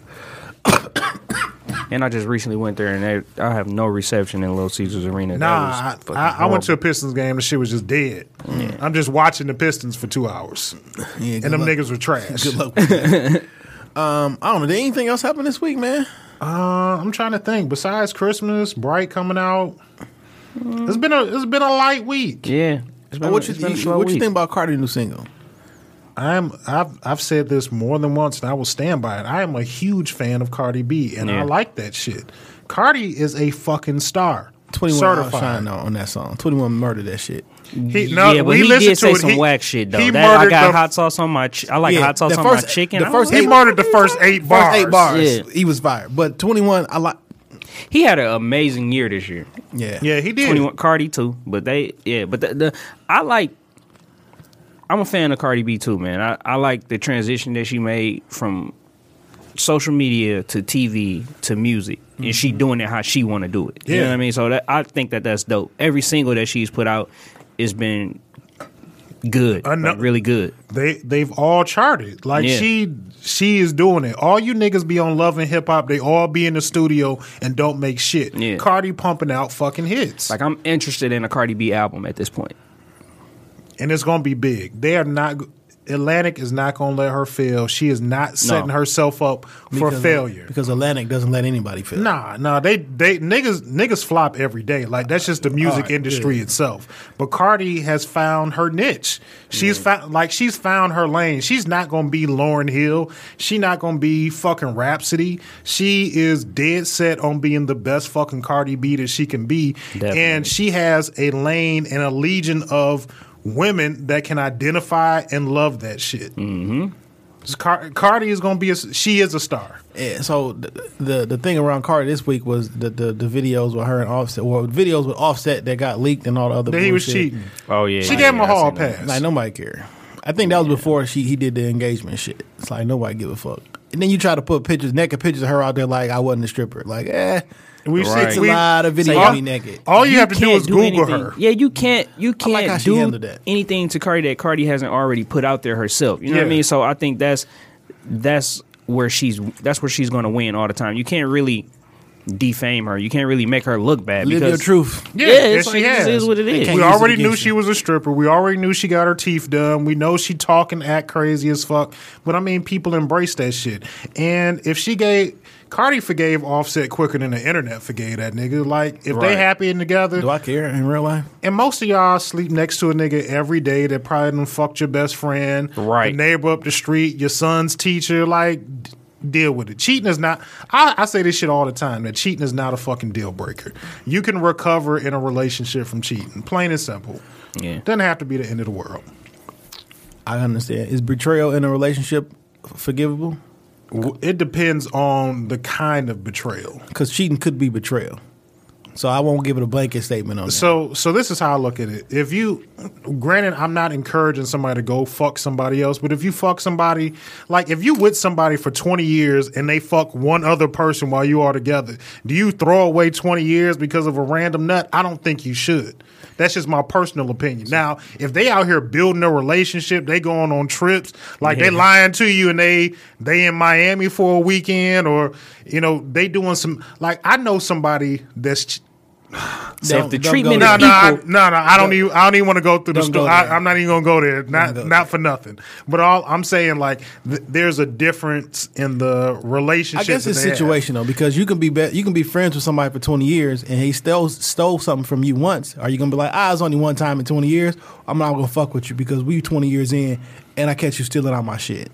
And I just recently went there, and they, I have no reception in Little Caesars Arena. Nah, I, I, I went to a. Pistons game. The shit was just dead. I'm just watching the Pistons for two hours, Yeah, and them luck. niggas were trash. Good luck um, I don't know. Did anything else happen this week, man? Uh, I'm trying to think. Besides Christmas, Bright coming out, it's been a it's been a light week. Yeah. It's been, what you, been a you- slow what you think about Cardi's new single? I'm I've I've said this more than once, and I will stand by it. I am a huge fan of Cardi B, and Yeah. I like that shit. Cardi is a fucking star. Twenty one Certified. shine on, on that song. Twenty one murdered that shit. He, yeah, but we he did to say it. some He- whack shit though. he That, I got the- hot sauce on my. Ch- I like Yeah, hot sauce the on first- my chicken. the first He know. murdered the first eight bars. eight bars, Yeah. he was fired. But twenty one, I like. he had an amazing year this year. Yeah, Yeah, he did. Twenty one Cardi too, but they yeah, but the, the I like. I'm a fan of Cardi B too, man. I, I like the transition that she made from social media to TV to music, and she mm-hmm. doing it how she want to do it. You know Yeah. what I mean? So that, I think that that's dope. Every single that she's put out has been good, I know- like, really good. They they've all charted. Like Yeah. she she is doing it. All you niggas be on Love and Hip Hop. They all be in the studio and don't make shit. Yeah. Cardi pumping out fucking hits, Like I'm interested in a Cardi B album at this point. And it's gonna be big. They are not. Atlantic is not gonna let her fail. She is not setting herself up for Because- failure. because Atlantic doesn't let anybody fail. Nah, nah, they they niggas niggas flop every day. Like that's just the music Alright, industry itself. But Cardi has found her niche. She's found like she's found her lane. She's not gonna be Lauryn Hill. She not gonna be fucking Rapsody. She is dead set on being the best fucking Cardi B that she can be. Definitely. And she has a lane and a legion of women that can identify and love that shit. Mm-hmm. Car- Cardi is gonna be a she is a star. Yeah, so the, the the thing around Cardi this week was the, the the videos with her and Offset, or videos with Offset that got leaked and all the other. That he was bullshit. cheating. Oh yeah, She yeah, gave him a hall seen that. pass. Like nobody care. I think that was before she he did the engagement shit. It's like nobody give a fuck. And then you try to put pictures, naked pictures of her out there like I wasn't a stripper. Like, eh, We've Right. seen a we, lot of videos all, naked. all you, have to do can't is Google anything. her. Yeah, you can't. You I like how can't she do anything to Cardi that Cardi hasn't already put out there herself. You know what I mean? So I think that's that's where she's that's where she's going to win all the time. You can't really defame her. You can't really make her look bad. Live because, your truth. Yeah, Yeah, it's she like, it has. is what it They is. can't We already knew she you. was a stripper. We already knew she got her teeth done. We know she talking act crazy as fuck. But I mean, people embrace that shit. And if she gave Cardi forgave Offset quicker than the internet forgave that nigga. Like if they Right. happy and together, Do I care in real life? and most of y'all sleep next to a nigga every day that probably done fucked your best friend, Right. The neighbor up the street, your son's teacher. Like, deal with it. Cheating is not. I, I say this shit all the time. That cheating is not a fucking deal breaker. You can recover in a relationship from cheating. Plain and simple. Yeah. Doesn't have to be the end of the world. I understand. Is betrayal in a relationship forgivable? It depends on the kind of betrayal. Because cheating could be betrayal. So I won't give it a blanket statement on that. So, so this is how I look at it. If you, granted, I'm not encouraging somebody to go fuck somebody else, but if you fuck somebody, like if you with somebody for 20 years and they fuck one other person while you are together, do you throw away 20 years because of a random nut? I don't think you should. That's just my personal opinion. Now, if they out here building a relationship, they going on trips, like they lying to you and they they in Miami for a weekend, or you know they doing some like I know somebody that's So if Don't- the treatment no, of no, I, people, no, no. I don't even. I don't even want to go through the Don't story. I, I'm not even gonna go there. Not, go not for nothing. But all I'm saying, like, th- there's a difference in the relationship. I guess it's situational because you can be, be you can be friends with somebody for twenty years and he stole stole something from you once. Are you gonna be like, ah, it's only one time in twenty years? I'm not gonna fuck with you because we twenty years in and I catch you stealing all my shit.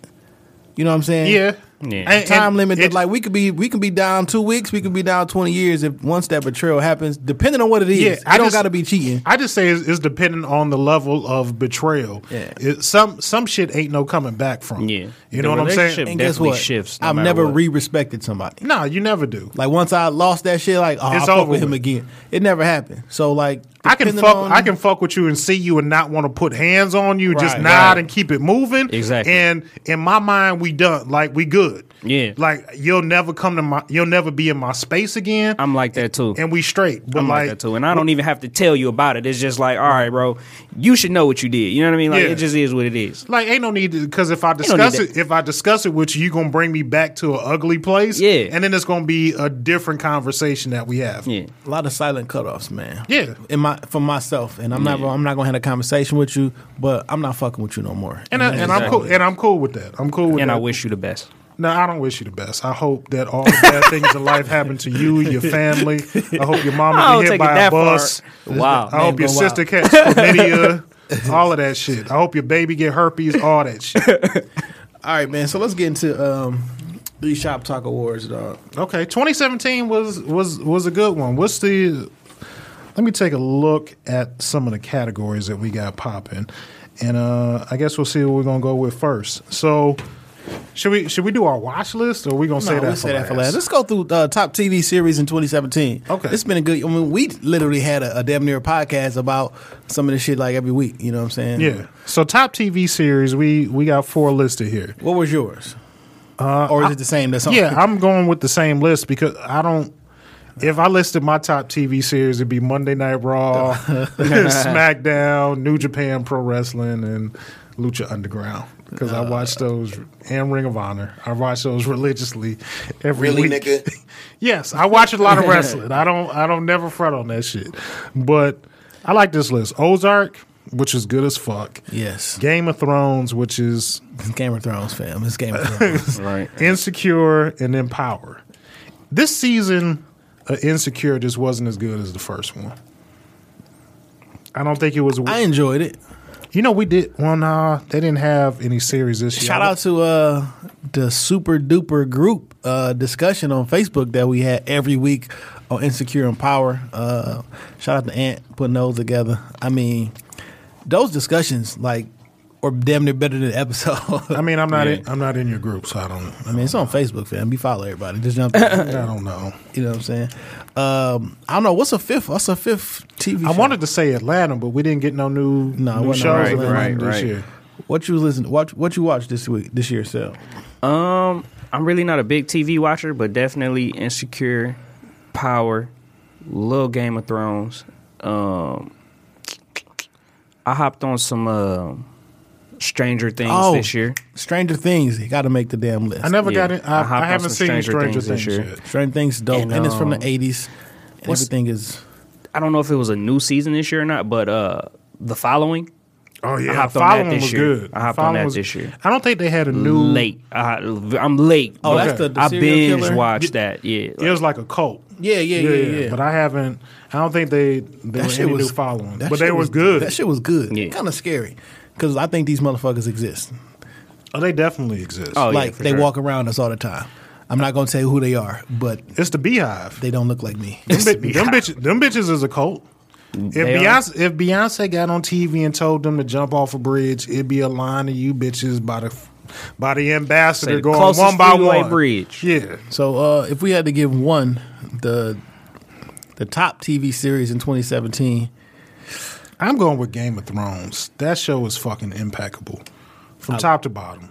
You know what I'm saying? Yeah. Yeah. And- Time and limit. it- like we could be, we can be down two weeks. We could be down twenty years if once that betrayal happens. Depending on what it is, Yeah, I I don't just- got to be cheating. I just say it's, it's dependent on the level of betrayal. Yeah. It- some some shit ain't no coming back from. Yeah. You The know what I'm saying? And guess what? shifts no I've never what. re-respected somebody. No, you never do. Like once I lost that shit, like oh, It's I'll fuck over with him with. again. It never happened. So like, I can fuck. on- I can fuck with you and see you and not want to put hands on you. just nod right. and keep it moving. Exactly. And in my mind, we done. Like we good. Yeah. Like you'll never come to my. You'll never be in my space again. I'm like that too. and we straight. But I'm like, like that too, and I don't even have to tell you about it. It's just like, all right, bro, you should know what you did. You know what I mean? Like Yeah. it just is what it is. Like ain't no need to because if I discuss to- it, if I discuss it with you, you gonna bring me back to an ugly place. Yeah. and then it's gonna be a different conversation that we have. Yeah, a lot of silent cutoffs, man. Yeah. in my for myself, and I'm not. I'm not gonna have a conversation with you, but I'm not fucking with you no more. And, I, and I'm cool. And I'm cool with that. I'm cool with and that. And I wish you the best. No, I don't wish you the best. I hope that all the bad things in life happen to you, your family. I hope your mama I get hit by a bus. far. Wow. I hope your sister wild. catch chlamydia. all of that shit. I hope your baby get herpes. All that shit. All right, man. So let's get into um, these shop talk awards, dog. Okay, 2017 was was was a good one. What's the let me take a look at some of the categories that we got popping, and uh, I guess we'll see what we're gonna go with first. So, should we should we do our watch list, or are we gonna say No, that, we'll for, say that for last? last. Let's go through uh, top TV series in 2017. Okay. it's been a good. I mean, we literally had a, a damn near podcast about some of this shit like every week. You know what I'm saying? Yeah. So top TV series, we we got four listed here. What was yours? Uh, or is it the same? That's? Yeah, I'm going with the same list because I don't. If I listed my top TV series, it'd be Monday Night Raw, SmackDown, New Japan Pro Wrestling, and Lucha Underground. Because I watch those and Ring of Honor. I watch those religiously every Really, week. nigga? yes, I watch a lot of wrestling. I don't. I don't never fret on that shit. But I like this list: Ozark, which is good as fuck. Yes. Game of Thrones, which is It's Game of Thrones, fam. It's Game of Thrones. Right. Insecure and Empower. This season, uh, Insecure just wasn't as good as the first one. I don't think it was. I enjoyed it. You know, we did. Well, nah, they didn't have any series this year. Shout out to uh, the super duper group uh, discussion on Facebook that we had every week on Insecure and Power. Uh, shout out to Ant putting those together. I mean, those discussions like or damn near better than the episode. I mean, I'm not. Yeah. In, I'm not in your group, so I don't. I mean, it's on Facebook, fam. We follow everybody. Just jump. in. I don't know. you know what I'm saying? Um, I don't know. What's a fifth? What's a fifth TV? I show? wanted to say Atlanta, but we didn't get no new, No, new shows right, Atlanta right, this right. year. What you listen? listening? What what you watch this week? This year, so Um, I'm really not a big TV watcher, but definitely Insecure, Power, little Game of Thrones. Um, I hopped on some uh, Stranger Things Oh. this year. Stranger Things. You got to make the damn list. I never Yeah, got it. I I, hopped I, on haven't some seen Stranger Stranger Things Things, this year. yet. Stranger Things dope, and, And, it's from the um, '80s. And what's- everything is. I don't know if it was a new season this year or not, but uh, the following Oh yeah, hopped on Following that this was year. good. I hopped on Following that was- this year. I don't think they had a new. late. I, I'm late. Oh, but that's the- the I serial binge killer? watched that. Yeah, It was like a cult. Yeah, yeah, yeah, yeah. But I haven't. I don't think they they were any new following. that But shit they was good. That shit was good. Yeah. Kind of scary because I think these motherfuckers exist. oh, they definitely exist. Oh, like for they sure. walk around us all the time. I'm not gonna tell you who they are, but it's the Beehive. they don't look like me. Them, bi- them bitches, them bitches is a cult. If Beyonce, if Beyonce got on TV and told them to jump off a bridge, it'd be a line of you bitches by the by the ambassador the going one by freeway one. bridge. Yeah, So uh, if we had to give one the the top TV series in 2017, I'm going with Game of Thrones. That show is fucking impeccable from top to bottom.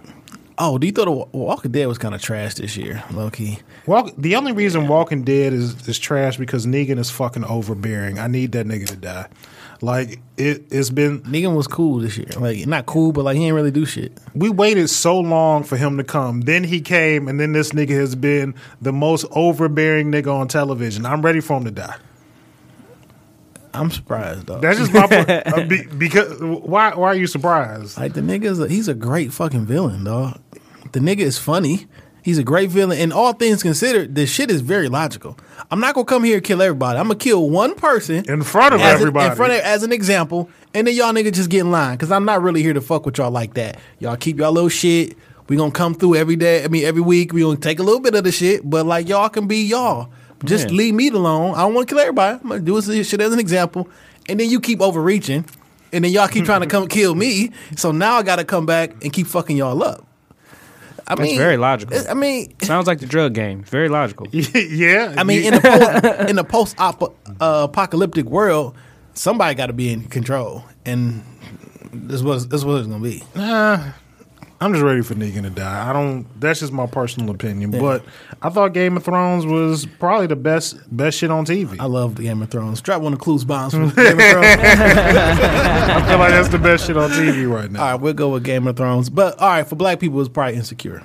oh, do you thought the Wa- Walking Dead was kind of trash this year, low key? Walk, the only reason Walking Dead is, is trash because Negan is fucking overbearing. I need that nigga to die. Like it, it's been Negan was cool this year, like not cool, but like he didn't really do shit. we waited so long for him to come. Then he came, and then this nigga has been the most overbearing nigga on television. I'm ready for him to die. I'm surprised though. That's just my point. Uh, be, because why? Why are you surprised? Like the nigga's a, he's a great fucking villain, dog. The nigga is funny. He's a great villain. And all things considered, this shit is very logical. I'm not gonna come here and kill everybody. I'm gonna kill one person In front of everybody. in front of as an example, and then y'all niggas just get in line. Cause I'm not really here to fuck with y'all like that. Y'all keep y'all little shit. We gonna come through every day. I mean, every week. We gonna take a little bit of the shit, but like y'all can be y'all. Just Yeah. leave me alone. I don't want to kill everybody. I'm gonna do this shit as an example, and then you keep overreaching, and then y'all keep trying to come kill me. So now I got to come back and keep fucking y'all up. I mean That's very logical. I mean, Sounds like the drug game. Very logical. yeah, I mean, in the post, in the post uh, apocalyptic world, somebody got to be in control, and this was this what it's gonna be. I'm just ready for Negan to die. I don't. That's just my personal opinion. But I thought Game of Thrones was probably the best best shit on TV. I love the Game of Thrones. Drop one of Clues bombs from Game of Thrones. I feel like that's the best shit on TV right now. All right, we'll go with Game of Thrones. But all right, for black people, it's probably Insecure.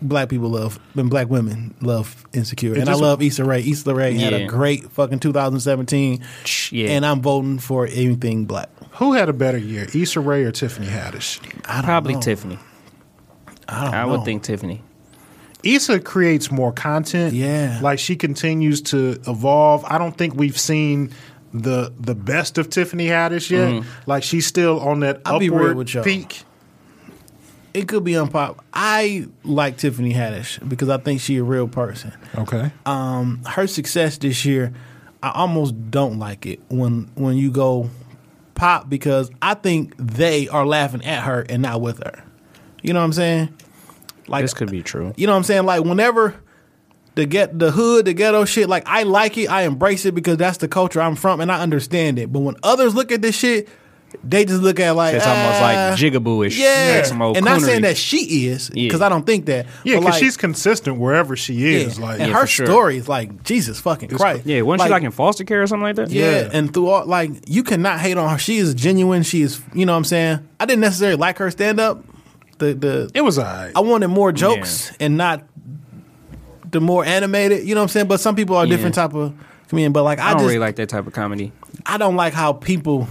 Black people love, and black women love Insecure, and just- I love Issa Rae. Issa Rae had a Yeah. great fucking 2017, Yeah. and I'm voting for anything black. Who had a better year, Issa Rae or Tiffany Haddish? I don't Probably know. Tiffany. I, don't I know. would think Tiffany. Issa creates more content. Yeah. like she continues to evolve. I don't think we've seen the the best of Tiffany Haddish yet. Mm-hmm. Like she's still on that I'll be real upward with y'all. peak. It could be unpop. I like Tiffany Haddish because I think she a real person. Okay. um, her success this year I almost don't like it when when you go pop because I think they are laughing at her and not with her. You know what I'm saying? Like This could be true. You know what I'm saying? Like whenever the get the hood, the ghetto shit, like I like it, I embrace it because that's the culture I'm from and I understand it. But when others look at this shit, they just look at like It's almost ah, like jigaboo-ish. Yeah, Like some old and not saying that she is Yeah. because I don't think that. Yeah, because like, she's consistent wherever she is. yeah. Like, and Yeah, her for sure. story is like Jesus fucking Christ. Yeah, wasn't she like in foster care or something like that? Yeah, Yeah. and through all like you cannot hate on her. She is genuine. She is, you know what I'm saying? I didn't necessarily like her stand up. The the it was alright. I wanted more jokes and not the more animated, you know what I'm saying? But some people are Yeah. different type of comedian, but like I, I don't just really like that type of comedy. I don't like how people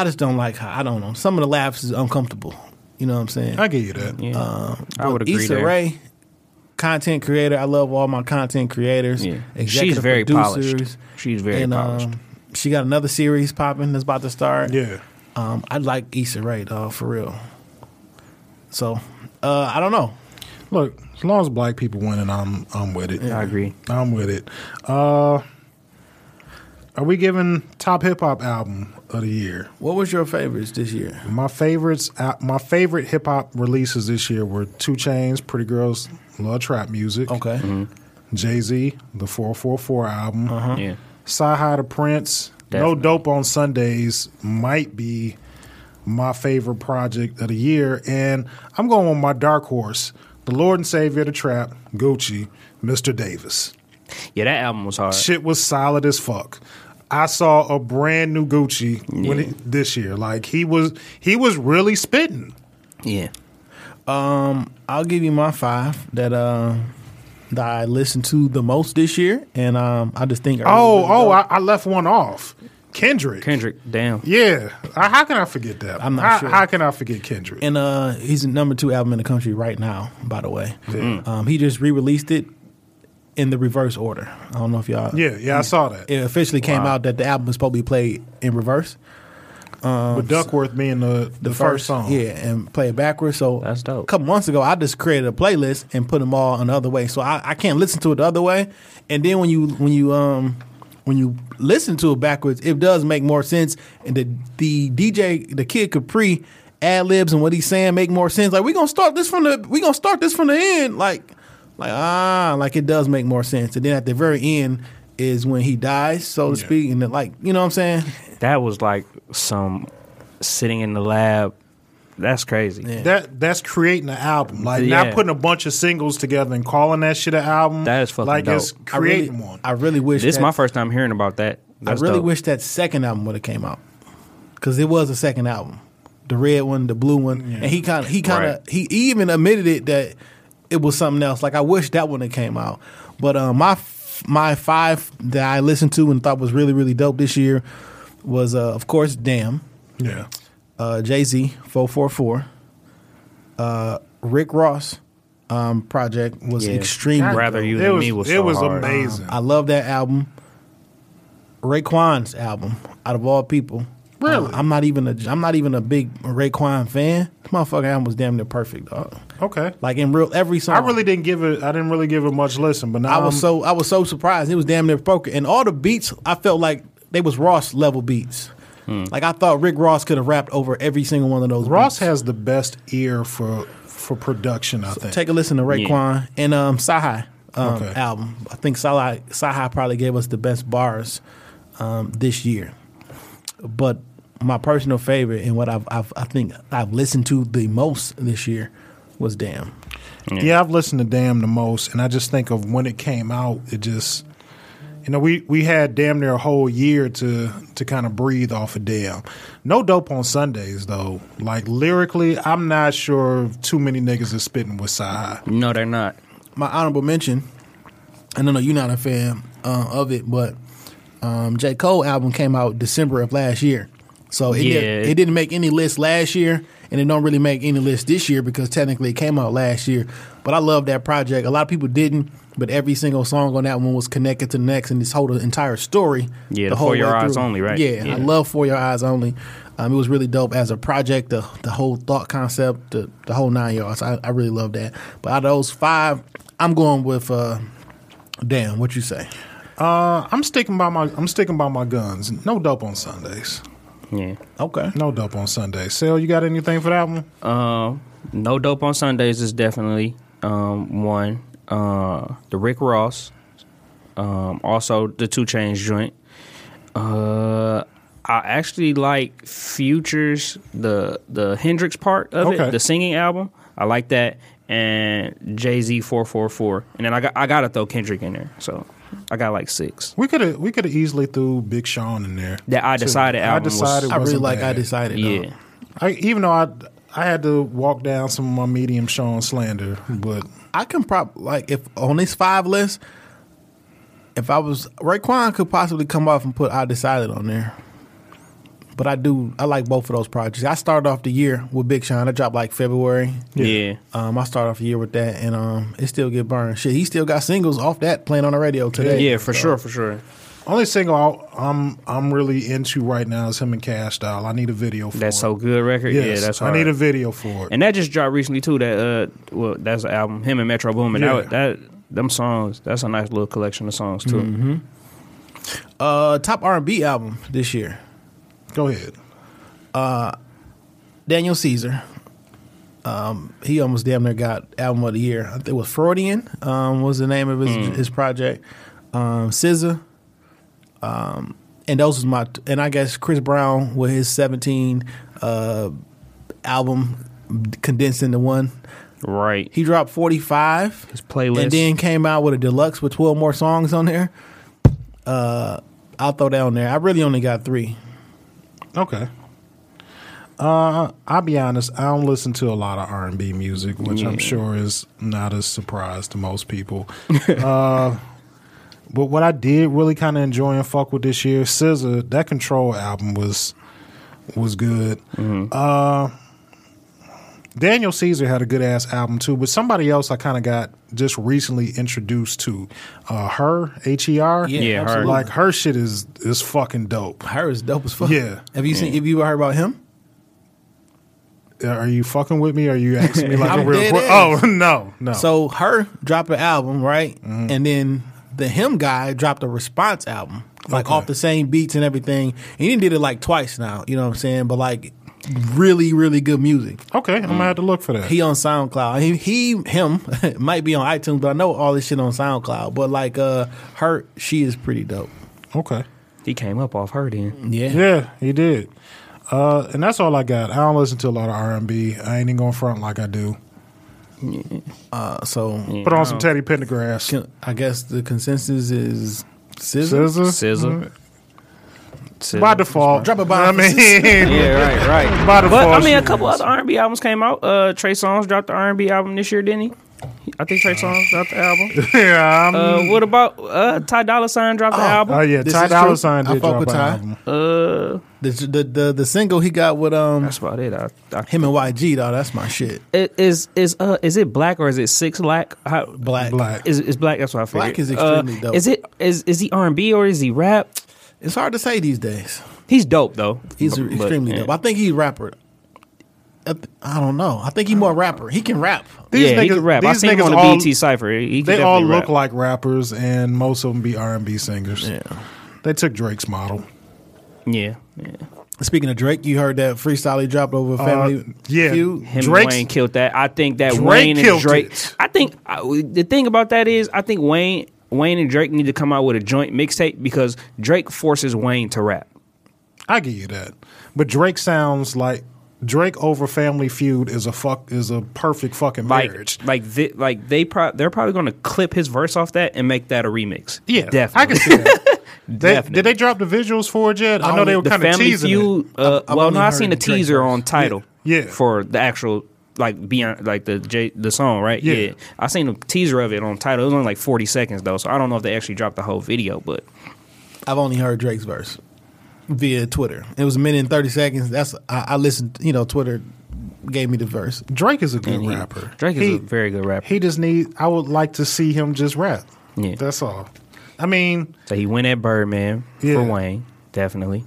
I just don't like how I don't know. Some of the laughs is uncomfortable. You know what I'm saying? I give you that. Yeah, Uh, I would agree Issa there. Rae, content creator. I love all my content creators. Yeah. executive She's very producers. polished. She's very and, polished. Um, she got another series popping that's about to start. Yeah. Um, I like Issa Rae, dog, for real. So, uh, I don't know. Look, as long as black people winning, I'm I'm with it. Yeah, I agree. I'm with it. Uh, are we giving top hip hop album of the year? What was your favorites this year? My favorites, uh, my favorite hip hop releases this year were 2 Chainz, Pretty Girls Love Trap Music. Okay. Mm-hmm. Jay Z, the 444 album. Uh-huh. Yeah, CyHi the Prynce, No Dope on Sundays might be my favorite project of the year. And I'm going with my dark horse, the Lord and Savior of the Trap, Gucci, Mr. Davis. yeah, that album was hard. Shit was solid as fuck. I saw a brand new Gucci when he, this year. Like he was, he was really spitting. Yeah, I'll give you my five that uh, that I listened to the most this year, and um, I just think. are Oh, really oh, dope. I, I left one off. Kendrick. Kendrick, damn. Yeah. Uh, How can I forget that? I'm not how, sure. How can I forget Kendrick? and uh, he's the number two album in the country right now. By the way, Mm. um, he just re-released it in the reverse order. I don't know if y'all. yeah, yeah, I saw that. It officially came out that the album was supposed to be played in reverse. But Duckworth being the, the, first, song. Yeah, and play it backwards. So That's dope. A couple months ago, I just created a playlist and put them all another way. So I, I can't listen to it the other way. And then when you when you um when you listen to it backwards, it does make more sense. And the the DJ, the Kid Capri ad libs and what he's saying make more sense. Like we gonna start this from the we gonna start this from the end. Like like ah like it does make more sense. And then at the very end is when he dies, so to Yeah. speak. And then, like you know what I'm saying. That was like some sitting in the lab. That's crazy. Yeah. That that's creating an album. Like Yeah. not putting a bunch of singles together and calling that shit an album. That is fucking like dope. it's I really, creating one. I really wish This is my first time hearing about that. That's I really dope. wish that second album would have came out because it was a second album, the red one, the blue one, and he kind of he kind of Right. he, he even admitted it that it was something else. Like I wish that one had came out, but uh, my f- my five that I listened to and thought was really really dope this year was uh, of course Damn, yeah. uh, Jay Z four four four, uh, Rick Ross um, project was Yeah. extremely Rather dope. you It than was me was it so was hard. amazing. I love that album. Raekwon's album, out of all people. Really? Uh, I'm not even a I'm not even a big Raekwon fan. This motherfucking album was damn near perfect, dog. okay. Like in real every song. I really didn't give it I didn't really give it much listen, but now I was I'm- so I was so surprised. It was damn near perfect, and all the beats I felt like they was Ross level beats. Hmm. Like I thought Rick Ross could have rapped over every single one of those. Ross beats. has the best ear for for production, I think. Take a listen to Raekwon and um CyHi um, Okay. album. I think CyHi CyHi probably gave us the best bars um, this year. But my personal favorite and what I've, I've I think I've listened to the most this year was Damn. Yeah, I've listened to Damn the most, and I just think of when it came out. It just, you know, we we had damn near a whole year to to kind of breathe off of Damn. No dope on Sundays though. Like lyrically, I'm not sure too many niggas are spitting with CyHi. No, they're not. My honorable mention. I don't know you're not a fan uh, of it, but um, J Cole album came out December of last year, so it, Yeah. did, it didn't make any list last year, and it don't really make any list this year because technically it came out last year. But I love that project. A lot of people didn't, but every single song on that one was connected to the next, and this whole entire story. Yeah, the the whole For Your Eyes through. Only, right? Yeah, Yeah. I love For Your Eyes Only. Um, it was really dope as a project, the the whole thought concept, the, the whole nine yards. I, I really love that. But out of those five, I'm going with uh, Damn. What you say? Uh, I'm sticking by my I'm sticking by my guns. No dope on Sundays. Yeah. Okay. No dope on Sundays. Sale, you got anything for that one? Um, no dope on Sundays is definitely um one. Uh, the Rick Ross. Um, also the 2 Chainz joint. Uh, I actually like Futures the the HNDRXX part of Okay. it, the singing album. I like that, and Jay Z four four four, and then I got I gotta throw Kendrick in there. So I got like six. We could have we could have easily threw Big Sean in there. That I Decided I album was- decided I really wasn't like. I decided. Yeah. I, even though I I had to walk down some of my medium Sean slander, but I can prop like if on this five list, if I was Raekwon could possibly come off and put I decided on there. But I do I like both of those projects. I started off the year with Big Sean. I dropped like February. Yeah. Um, I started off the year with that, and um, it still get burned. Shit, he still got singles off that playing on the radio today. Yeah, for sure, for sure. only single I- I'm I'm really into right now is him and Cash Style. I need a video for That's it. so good record. Yes, yeah, that's I need a video for it. And that just dropped recently too. That uh, well, that's the album. Him and Metro Boomin. Yeah. That that them songs. That's a nice little collection of songs too. Mm-hmm. Uh, top R and B album this year. Go ahead. Daniel Caesar. Um, he almost damn near got album of the year. I think it was Freudian. Um, was the name of his his project. Um, SZA. Um, and those was my and I guess Chris Brown with his seventeen uh, album condensed into one. Right. He dropped forty five. His playlist. and then came out with a deluxe with 12 more songs on there. Uh, I'll throw on there. I really only got three. Okay. Uh, I'll be honest. I don't listen to a lot of R and B music, which I'm sure is not a surprise to most people. uh, but what I did really kind of enjoy and fuck with this year, SZA, that Control album was was good. Uh, Daniel Caesar had a good ass album too, but somebody else I kind of got just recently introduced to, uh, her H E R. Yeah, Yeah, her. like her shit is is fucking dope. Her is dope as fuck. Yeah. Have you seen? Have you heard about him? Are you fucking with me? Or are you asking me like a real? dead que- ass. oh no, no. So her dropped an album, right? And then the him guy dropped a response album, like Okay. off the same beats and everything. And he did it like twice now. You know what I'm saying? But like really, really good music. okay, I'm gonna have to look for that. He on SoundCloud. He, he him might be on iTunes, but I know all this shit on SoundCloud. But like uh her, she is pretty dope. okay, he came up off her then. Yeah. yeah, he did. Uh, and that's all I got. I don't listen to a lot of R and B. I ain't even going front like I do. Uh, so Put on some Teddy Pendergrass. I guess the consensus is scissor. SZA. SZA. SZA. By default. Drop a I bomb for mean, Yeah, right, right. by default. But I mean, a couple other R and B albums came out. Uh, Trey Songz dropped the R and B album this year, didn't he? I think Trey Songz dropped the album. yeah, I'm, Uh, what about uh, Ty Dolla Sign dropped the Oh, album? oh yeah, this Ty Dolla. Sign did fuck drop with an Ty. album. Uh, The, the the the single he got with um that's about it. I, I, him and YG though. That's my shit. It- is is uh is it black or is it six black? How, Black. Black. Is is black? That's what I figured. Black is extremely Uh, dope. Is it is is he R and B or is he rap? It's hard to say these days. He's dope though. He's But- but, extremely yeah. dope. I think he's rapper. I don't know. I think he's more rapper. He can rap. These yeah, he niggas- can rap. I these seen him on the all- BT Cipher. He can They all look rap. like rappers, and most of them be R and B singers. Yeah. They took Drake's model. yeah, yeah. Speaking of Drake, you heard that freestyle he dropped over Family Uh, yeah. Feud? Him Drake's- and Wayne killed that. I think that Drake Wayne and Drake. it. I think I, the thing about that is I think Wayne Wayne and Drake need to come out with a joint mixtape because Drake forces Wayne to rap. I give you that, but Drake sounds like Drake over Family Feud is a fuck is a perfect fucking marriage. like they, like they pro- they're probably going to clip his verse off that and make that a remix. Yeah, definitely. I can see that. They, Definitely. did they drop the visuals for it yet? I know they were the kind of teasing Feud. it. Uh, I've well, no, I seen the teaser on Tidal. Yeah. for the actual like beyond like the J, the song, right? Yeah. I seen the teaser of it on Tidal. It was only like forty seconds though, so I don't know if they actually dropped the whole video, but I've only heard Drake's verse via Twitter. It was a minute and 30 seconds. That's I, I listened, you know, Twitter gave me the verse. Drake is a good he- rapper. Drake is He- a very good rapper. He just need. I would like to see him just rap. Yeah. That's all. I mean, so he went at Birdman Yeah. for Wayne, definitely.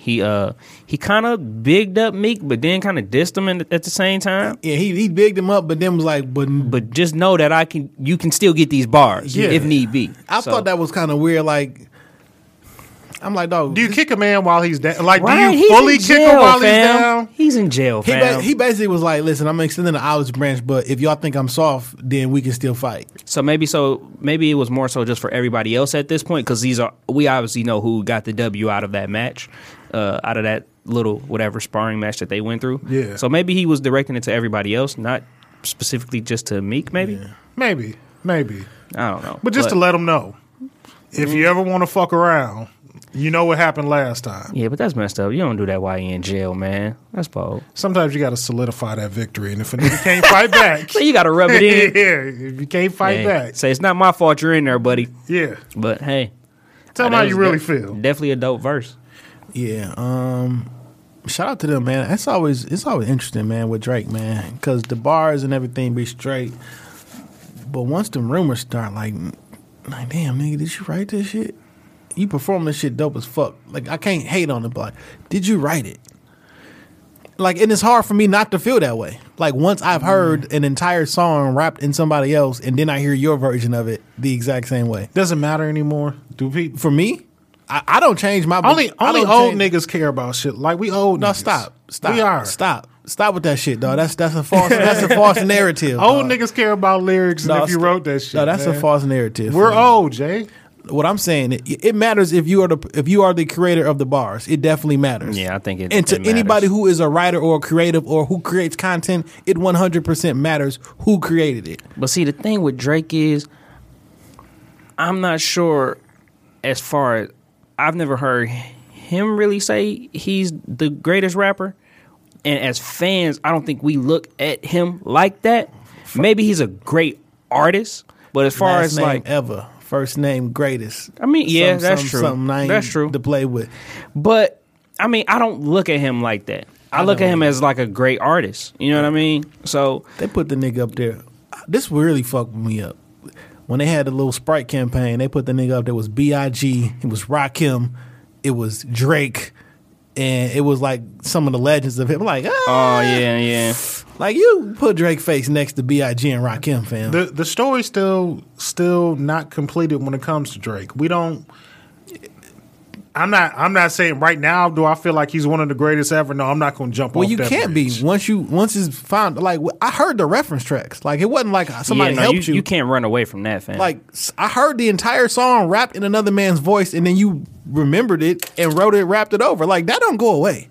He uh he kind of bigged up Meek, but then kind of dissed him in, at the same time. Yeah, he he bigged him up, but then was like, but But just know that I can you can still get these bars Yeah. if need be. I So- thought that was kind of weird. Like, I'm like, dog. Do you this- kick a man while he's down? Like, Right, do he's you fully in kick him while he's down? He's in jail, He, fam. ba- he basically was like, "Listen, I'm extending the olive branch, but if y'all think I'm soft, then we can still fight." So maybe so maybe it was more so just for everybody else at this point because these are we obviously know who got the W out of that match, uh, out of that little whatever sparring match that they went through. Yeah. So maybe he was directing it to everybody else, not specifically just to Meek. Maybe Maybe, maybe. I don't know. But just to let him know, if you ever want to fuck around, you know what happened last time. yeah, but that's messed up. You don't do that while you in jail, man. That's bold. Sometimes you got to solidify that victory, and if a nigga can't fight back, So you got to rub it in. yeah, if you can't fight Hey, back, Say it's not my fault you're in there, buddy. yeah, But hey, tell me how you really de- feel. Definitely a dope verse. Yeah. Um. Shout out to them, man. That's always it's always interesting, man, with Drake, man, because the bars and everything be straight. But once the rumors start, like, like, damn, nigga, did you write this shit? You perform this shit dope as fuck. Like, I can't hate on it, but like, did you write it? Like, and it's hard for me not to feel that way. Like, once I've heard an entire song wrapped in somebody else, and then I hear your version of it the exact same way. Doesn't matter anymore. Do people? For me, I, I don't change my Only only old change- niggas care about shit. Like we old. No, niggas. stop, stop, We are. stop, stop with that shit, dog. That's that's a false that's a false narrative. Old dog. niggas care about lyrics, and No, if you stop. wrote that shit, No, that's man. a false narrative. We're man. old, Jay. What I'm saying, it, it matters if you are the if you are the creator of the bars. It definitely matters. Yeah, I think it. And to it anybody who is a writer or a creative or who creates content, it 100% matters who created it. But see, the thing with Drake is, I'm not sure. As far as I've never heard him really say he's the greatest rapper, and as fans, I don't think we look at him like that. Maybe he's a great artist, but as far Last as name like, ever, first name greatest. I mean, yeah, Some- that's some- true. Something That's true. to play with. But I mean, I don't look at him like that. I, I look at him as like a great artist. You know what I mean? So They put the nigga up there. This really fucked me up. When they had the little Sprite campaign, they put the nigga up there was B.I.G., it was Rakim, it was Drake, and it was like some of the legends of him. Like, ah, oh yeah, yeah. like you put Drake face next to B.I.G. and Rakim, fam. The the story's still still not completed when it comes to Drake. We don't. I'm not. I'm not saying right now. Do I feel like he's one of the greatest ever? No, I'm not going to jump well, off you that can't bridge. be once you once it's found. Like I heard the reference tracks. Like it wasn't like somebody yeah, no, helped you, you. you can't run away from that, fam. Like I heard the entire song rapped in another man's voice, and then you remembered it and wrote it, rapped it over. Like that don't go away.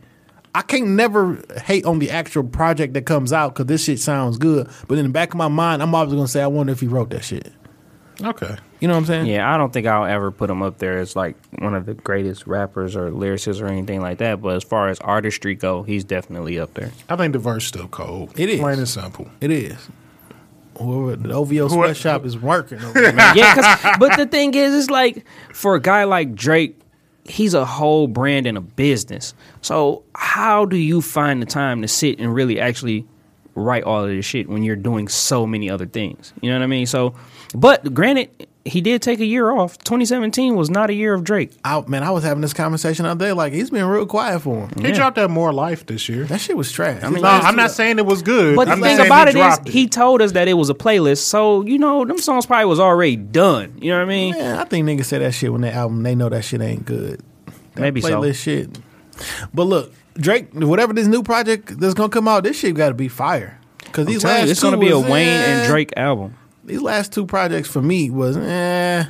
I can't never hate on the actual project that comes out because this shit sounds good. But in the back of my mind, I'm always gonna say, I wonder if he wrote that shit. Okay. You know what I'm saying? Yeah, I don't think I'll ever put him up there as like one of the greatest rappers or lyricists or anything like that. But as far as artistry go, he's definitely up there. I think the verse still cold. It is. plain and simple. It is. Whoever the OVO sweatshop is working. Over there. yeah, 'cause- but the thing is, it's like for a guy like Drake, he's a whole brand and a business. So how do you find the time to sit and really actually write all of this shit when you're doing so many other things? You know what I mean? So, but granted, he did take a year off. 2017 was not a year of Drake. I, man, I was having this conversation the other day. Like he's been real quiet for him. He dropped that more life this year. That shit was trash. mean, no, I'm not saying it was good. But the I'm just thing saying about he it is, dropped he told us that it was a playlist. So you know, them songs probably was already done. You know what I mean? Man, I think niggas say that shit when they album they know that shit ain't good. That Maybe so. playlist shit. But look, Drake, whatever this new project that's gonna come out, this shit got to be fire. Because these Tell you, it's two gonna be a was, Wayne eh, and Drake album. These last two projects for me was eh.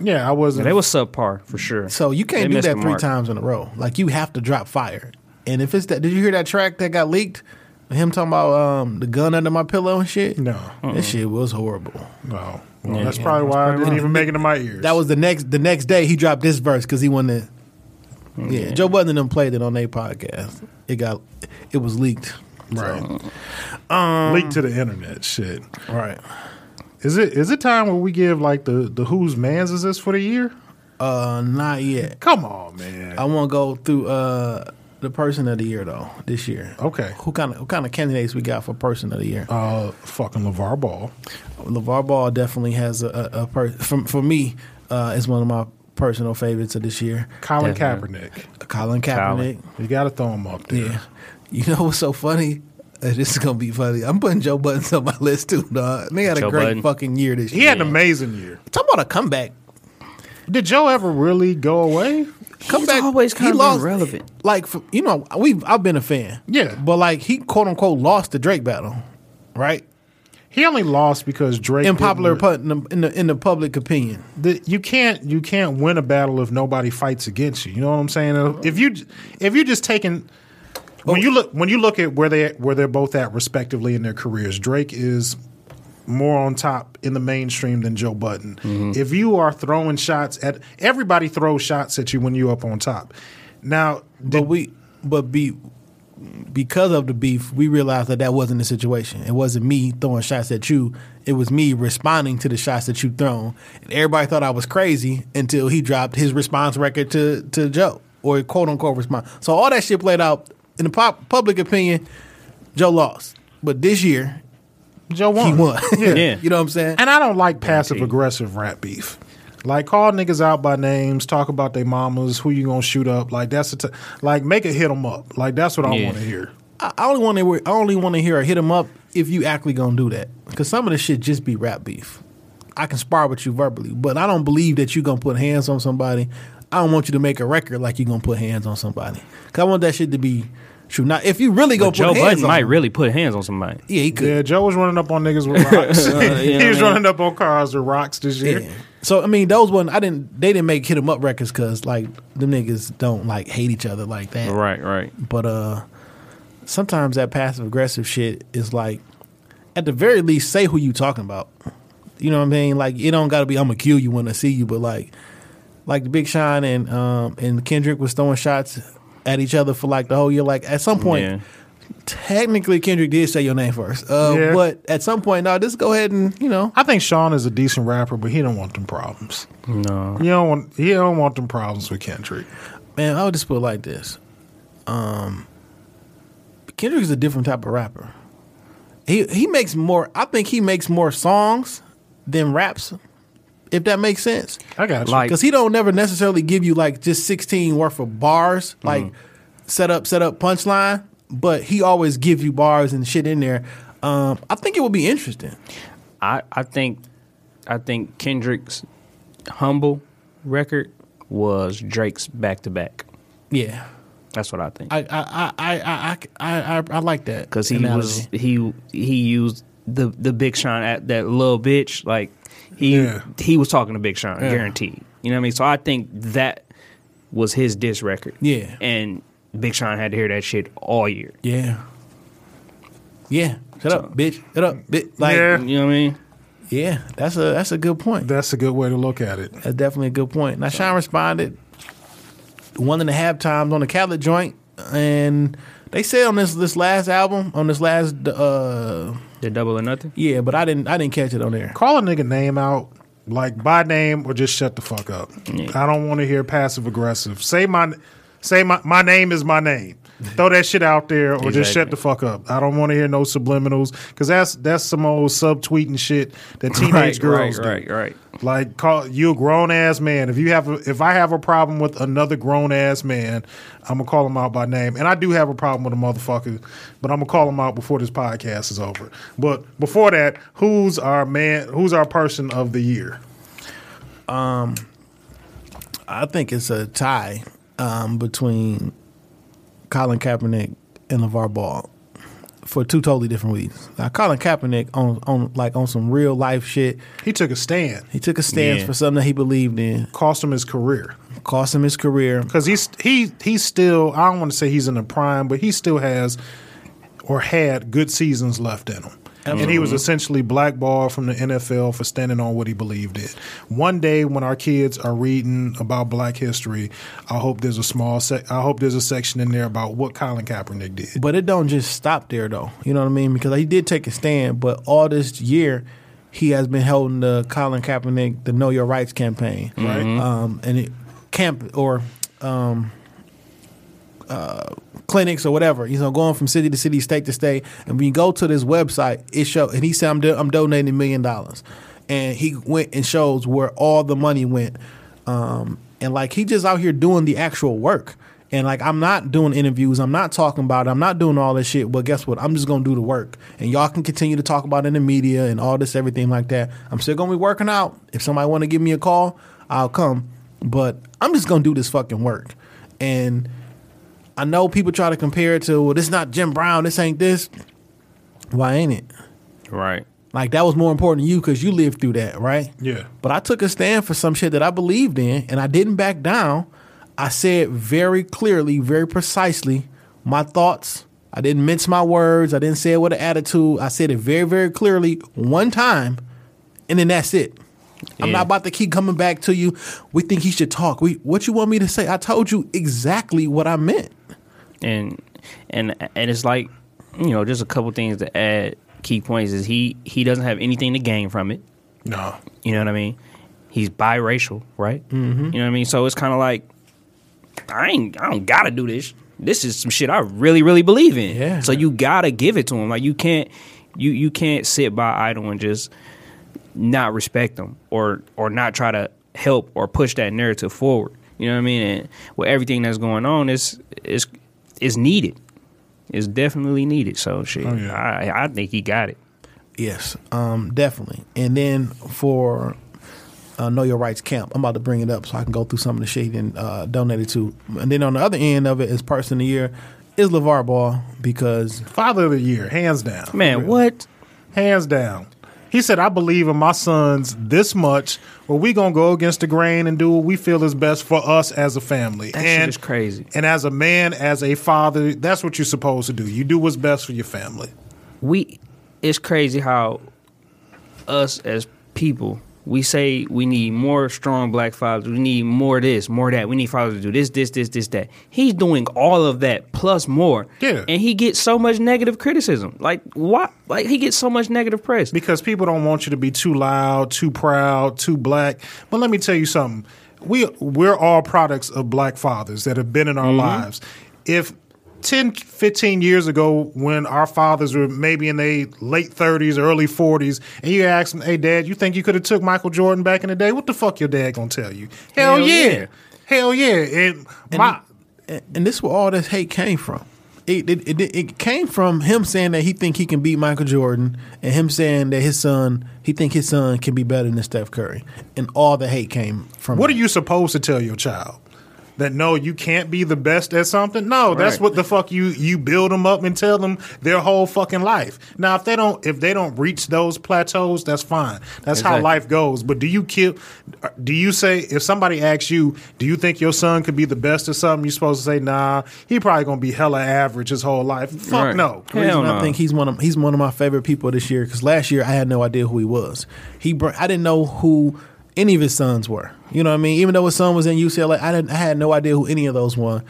Yeah, I wasn't. They was subpar for sure. So you can't They do missed that the three mark. times in a row. Like you have to drop fire. And if it's that, did you hear that track that got leaked? Him talking about um, the gun under my pillow and shit. no, that shit was horrible. no. Well, Yeah, that's yeah, probably that's why I didn't even make it to my ears. That was the next the next day he dropped this verse because he wanted. To, yeah, Joe Budden and them played it on their podcast. It got it was leaked. right. Um, Leaked to the internet. Shit. Right. Is it is it time where we give like the the whose man's is this for the year? Uh, not yet. Come on, man. I want to go through uh the person of the year though this year. Okay. Who kind of what kind of candidates we got for person of the year? Uh, fucking LeVar Ball. LeVar Ball definitely has a, a, a per- for, for me uh, is one of my personal favorites of this year. Colin Definitely. Kaepernick. Colin Kaepernick. You got to throw him up there. Yeah. You know what's so funny? Uh, This is gonna be funny. I'm putting Joe Budden's on my list too, dog. They had a great Budden. fucking year this year. He had an amazing year. Talk about a comeback. Did Joe ever really go away? Comeback. always he kinda been lost- relevant. Like for, you know, we've I've been a fan. Yeah. but like he quote unquote lost the Drake battle, right? He only lost because Drake. Unpopular didn't- in the, in the in the public opinion. the, you can't you can't win a battle if nobody fights against you. You know what I'm saying? If you if you just taking when oh. you look when you look at where they where they're both at respectively in their careers, Drake is more on top in the mainstream than Joe Budden. Mm-hmm. If you are throwing shots at everybody throws shots at you when you're up on top. Now, But we but be because of the beef, we realized that that wasn't the situation. It wasn't me throwing shots at you. It was me responding to the shots that you thrown. And everybody thought I was crazy until he dropped his response record to to Joe or quote unquote response. So all that shit played out in the pop, public opinion. Joe lost, but this year Joe won. he won. Yeah. you know what I'm saying? And I don't like passive aggressive rap beef. Like call niggas out by names, talk about their mamas, who you gonna shoot up. Like that's the t- like make it hit them up. Like that's what I Yeah. want to hear. I I only want to. I only want to hear a hit him up if you actually gonna do that. Because some of the shit just be rap beef. I can spar with you verbally, but I don't believe that you gonna put hands on somebody. I don't want you to make a record like you gonna put hands on somebody. Cause I want that shit to be true. Now, if you really go But put Joe hands Budden on, might really put hands on somebody. yeah, he could. Yeah, Joe was running up on niggas with rocks. you know he what was I mean? running up on cars with rocks this year. Yeah. So I mean, those one I didn't. They didn't make hit hit 'em up records because like them niggas don't like hate each other like that. Right, right. But uh sometimes that passive aggressive shit is like at the very least say who you talking about. You know what I mean? Like it don't gotta be I'm gonna kill you when I see you, but like like the Big Sean and um and Kendrick was throwing shots at each other for like the whole year. Like at some point Yeah. technically Kendrick did say your name first. Uh Yeah. but at some point now just go ahead and, you know I think Sean is a decent rapper, but he don't want them problems. No. He don't want he don't want them problems with Kendrick. man, I would just put it like this. Um Kendrick is a different type of rapper. He he makes more I think he makes more songs than raps, if that makes sense. I got you. Like- Because he don't never necessarily give you like just 16 worth of bars, like set up, set up, punchline, but he always gives you bars and shit in there. Um, I think it would be interesting. I, I think I think Kendrick's humble record was Drake's back to back. Yeah. That's what I think. I I I I I I, I, I like that Because he analogy. was he he used the the Big Sean at that little bitch like he Yeah. he was talking to Big Sean Yeah. guaranteed. You know what I mean? So I think that was his diss record. Yeah. and Big Sean had to hear that shit all year. Yeah. Yeah. Shut up, bitch. Shut up, bitch. Like, Yeah. yeah. You know what I mean? Yeah, that's a that's a good point. That's a good way to look at it. That's definitely a good point. Now, Sean responded one and a half times on the Khaled joint, and they said on this this last album, on this last, uh, The double or nothing. yeah, but I didn't I didn't catch it on there. Call a nigga name out, like by name, or just shut the fuck up. I don't want to hear passive aggressive. Say my say my my name is my name. Throw that shit out there, or just shut the fuck up. I don't want to hear no subliminals because that's that's some old subtweeting shit that teenage right, girls right, do. right, right. Like, call you a grown ass man. If you have, a, if I have a problem with another grown ass man, I'm gonna call him out by name. And I do have a problem with a motherfucker, but I'm gonna call him out before this podcast is over. But before that, who's our man? Who's our person of the year? Um, I think it's a tie um, between Colin Kaepernick and LeVar Ball for two totally different reasons. Now, Colin Kaepernick on on like on some real life shit. He took a stand, He took a stance Yeah. for something that he believed in, cost him his career cost him his career. because he's he he's still. I don't want to say he's in the prime, but he still has or had good seasons left in him. And he was essentially blackballed from the NFL for standing on what he believed in. One day, when our kids are reading about Black history, I hope there's a small. Sec- I hope there's a section in there about what Colin Kaepernick did. But it don't just stop there though. You know what I mean? Because he did take a stand, but all this year he has been holding the Colin Kaepernick the Know Your Rights campaign, Right. Um, and it camp or um, uh, clinics or whatever. You know, going from city to city, state to state. And when you go to this website, it show and he said I'm, do- I'm donating a million dollars, and he went and shows where all the money went. Um, and like he just out here doing the actual work. And like I'm not doing interviews, I'm not talking about it, I'm not doing all this shit. But guess what? I'm just gonna do the work, and y'all can continue to talk about it in the media and all this everything like that. I'm still gonna be working out. If somebody want to give me a call, I'll come. But I'm just gonna do this fucking work. And I know people try to compare it to, well, this not Jim Brown, this ain't this. Why ain't it? Right. Like that was more important to you because you lived through that, right? Yeah. But I took a stand for some shit that I believed in, and I didn't back down. I said very clearly, very precisely, my thoughts. I didn't mince my words. I didn't say it with an attitude. I said it very, very clearly one time, and then that's it. I'm not about to keep coming back to you. We think he should talk. We, what you want me to say? I told you exactly what I meant. And and and it's like you know just a couple things to add key points is he he doesn't have anything to gain from it No. you know what i mean he's biracial right mm-hmm. you know what i mean so it's kind of like i ain't i don't gotta do this this is some shit i really really believe in Yeah. so you gotta give it to him like you can't you you can't sit by idle and just not respect them or or not try to help or push that narrative forward. You know what I mean? And with everything that's going on, it's it's it's needed. It's definitely needed. So shit, yeah. I I think he got it. Yes, um, definitely. And then for uh, Know Your Rights Camp, I'm about to bring it up so I can go through some of the shit and uh, donated to. And then on the other end of it, is Person of the Year, is LeVar Ball because Father of the year, hands down. Man, what? Hands down. He said, I believe in my sons this much, or we gonna go against the grain and do what we feel is best for us as a family. That shit and is crazy. And as a man, as a father, that's what you're supposed to do. You do what's best for your family. we it's crazy how us as people we say we need more strong black fathers we need more this more that we need fathers to do this this this this that he's doing all of that plus more Yeah. and he gets so much negative criticism like what like he gets so much negative press because people don't want you to be too loud, too proud, too black. But let me tell you something. We we're all products of black fathers that have been in our mm-hmm. lives. If 10 15 years ago when our fathers were maybe in their late 30s early 40s and you ask them hey dad you think you could have took michael jordan back in the day what the fuck your dad gonna tell you hell, Hell yeah. yeah. hell yeah and, and, my and, and this is where all this hate came from. It, it, it, it came from him saying that he think he can beat Michael Jordan, and him saying that his son he think his son can be better than Steph Curry, and all the hate came from. What that. are you supposed to tell your child? That no, you can't be the best at something. No, that's Right. what the fuck you you build them up and tell them their whole fucking life. Now, if they don't if they don't reach those plateaus, that's fine. That's how life goes. But do you kill? Do you say if somebody asks you, do you think your son could be the best at something? You're supposed to say, nah, he probably gonna be hella average his whole life. Fuck Right. no. The reason Hell I think he's one of he's one of my favorite people this year because last year I had no idea who he was. He br- I didn't know who any of his sons were. You know what I mean? Even though his son was in UCLA, I didn't I had no idea who any of those were.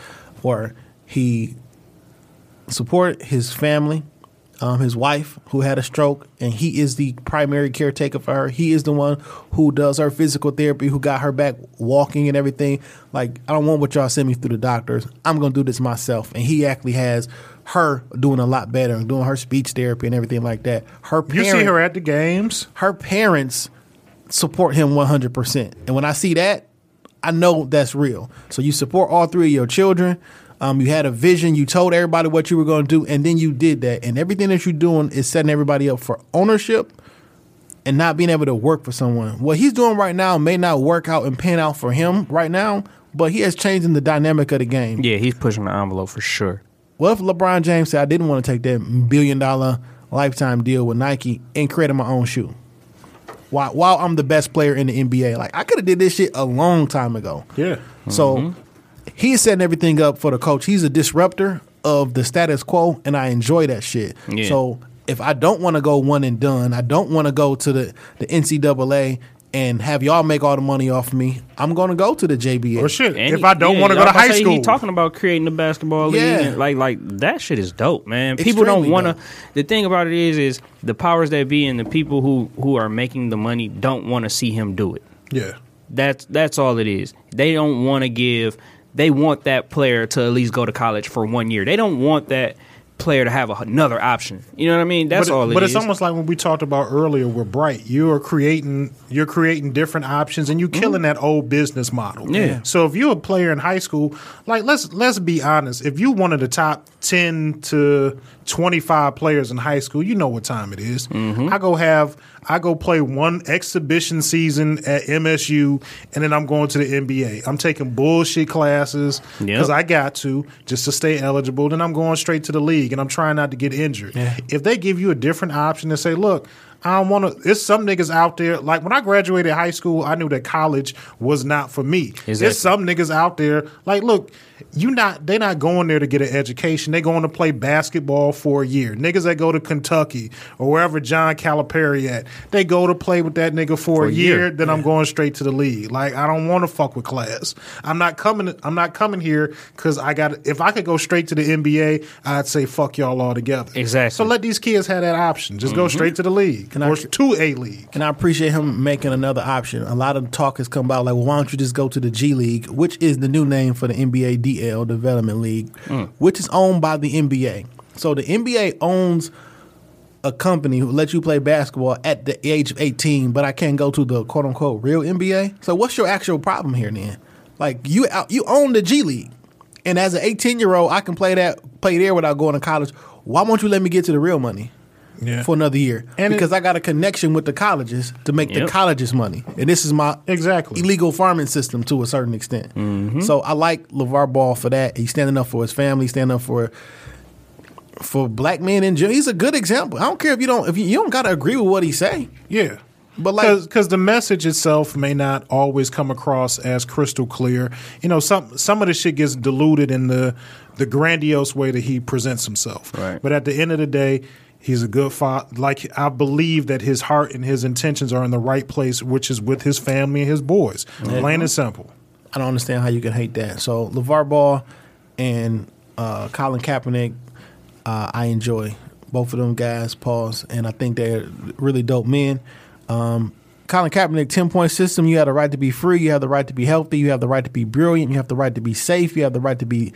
Were he support his family, um, his wife who had a stroke, and he is the primary caretaker for her. He is the one who does her physical therapy, who got her back walking and everything. Like I don't want what y'all send me through the doctors. I'm gonna do this myself, and he actually has her doing a lot better and doing her speech therapy and everything like that. Her You see her at the games. her parents support him 100%. And when I see that, I know that's real. So you support all three of your children. Um, you had a vision. You told everybody what you were going to do, and then you did that. And everything that you're doing is setting everybody up for ownership and not being able to work for someone. What he's doing right now may not work out and pan out for him right now, but he has changed in the dynamic of the game. yeah he's pushing the envelope for sure What if LeBron James said, I didn't want to take that billion dollar lifetime deal with Nike and created my own shoe? While, while I'm the best player in the NBA. Like, I could have did this shit a long time ago. Yeah. So mm-hmm. he's setting everything up for the coach. He's a disruptor of the status quo, and I enjoy that shit. Yeah. So if I don't want to go one and done, I don't want to go to the, the NCAA and have y'all make all the money off of me, I'm going to go to the JBA. Or oh, shit. And if I don't yeah, want to go to was about high school, He talking about creating the basketball league. Yeah. and like like that shit is dope, man. People don't want to. The thing about it is, is the powers that be and the people who who are making the money don't want to see him do it. yeah. That's that's all it is. They don't want to give. They want that player to at least go to college for one year. They don't want that player to have another option. You know what I mean? That's but, all. but it it's is. almost like when we talked about earlier with Bright. You are creating you're creating different options, and you're killing that old business model. Mm-hmm. Yeah. So if you're a player in high school, like let's let's be honest, if you one of the top ten to twenty five players in high school, you know what time it is. Mm-hmm. I go have I go play one exhibition season at MSU, and then I'm going to the NBA. I'm taking bullshit classes Yep. because I got to just to stay eligible. Then I'm going straight to the league, and I'm trying not to get injured. If they give you a different option and say, "Look, I don't want to," there's some niggas out there. Like when I graduated high school, I knew that college was not for me. Exactly. There's some niggas out there. Like, look, you not they not going there to get an education. They going to play basketball for a year. Niggas that go to Kentucky or wherever John Calipari at, they go to play with that nigga for, a a year. year. Then I'm going straight to the league. Like I don't want to fuck with class. I'm not coming. I'm not coming here because I got. If I could go straight to the NBA, I'd say fuck y'all all together. Exactly. So let these kids have that option. Just go mm-hmm. straight to the league I- or to a league. And I appreciate him making another option. A lot of talk has come about like, well, why don't you just go to the G League, which is the new name for the NBA DL Development League, hmm. which is owned by the NBA. So the NBA owns a company who lets you play basketball at the age of 18, but I can't go to the quote unquote real NBA. So what's your actual problem here then? Like you out- you own the G League. And as an 18 year old, I can play that play there without going to college. Why won't you let me get to the real money? Yeah. For another year, And because it- I got a connection with the colleges to make the colleges money, and this is my Exactly. illegal farming system to a certain extent. Mm-hmm. So I like LeVar Ball for that. He's standing up for his family, standing up for for black men in general. He's a good example. I don't care if you don't if you, you don't got to agree with what he say. Yeah. But like- because the message itself may not always come across as crystal clear. You know, some some of the shit gets diluted in the the grandiose way that he presents himself. Right. But at the end of the day, he's a good father. Like I believe that his heart and his intentions are in the right place, which is with his family and his boys. Plain and simple. I don't understand how you can hate that. So LeVar Ball and uh, Colin Kaepernick, uh, I enjoy both of them guys. Pause, and I think they're really dope men. Um, Colin Kaepernick, ten point system. You have the right to be free. You have the right to be healthy. You have the right to be brilliant. You have the right to be safe. You have the right to be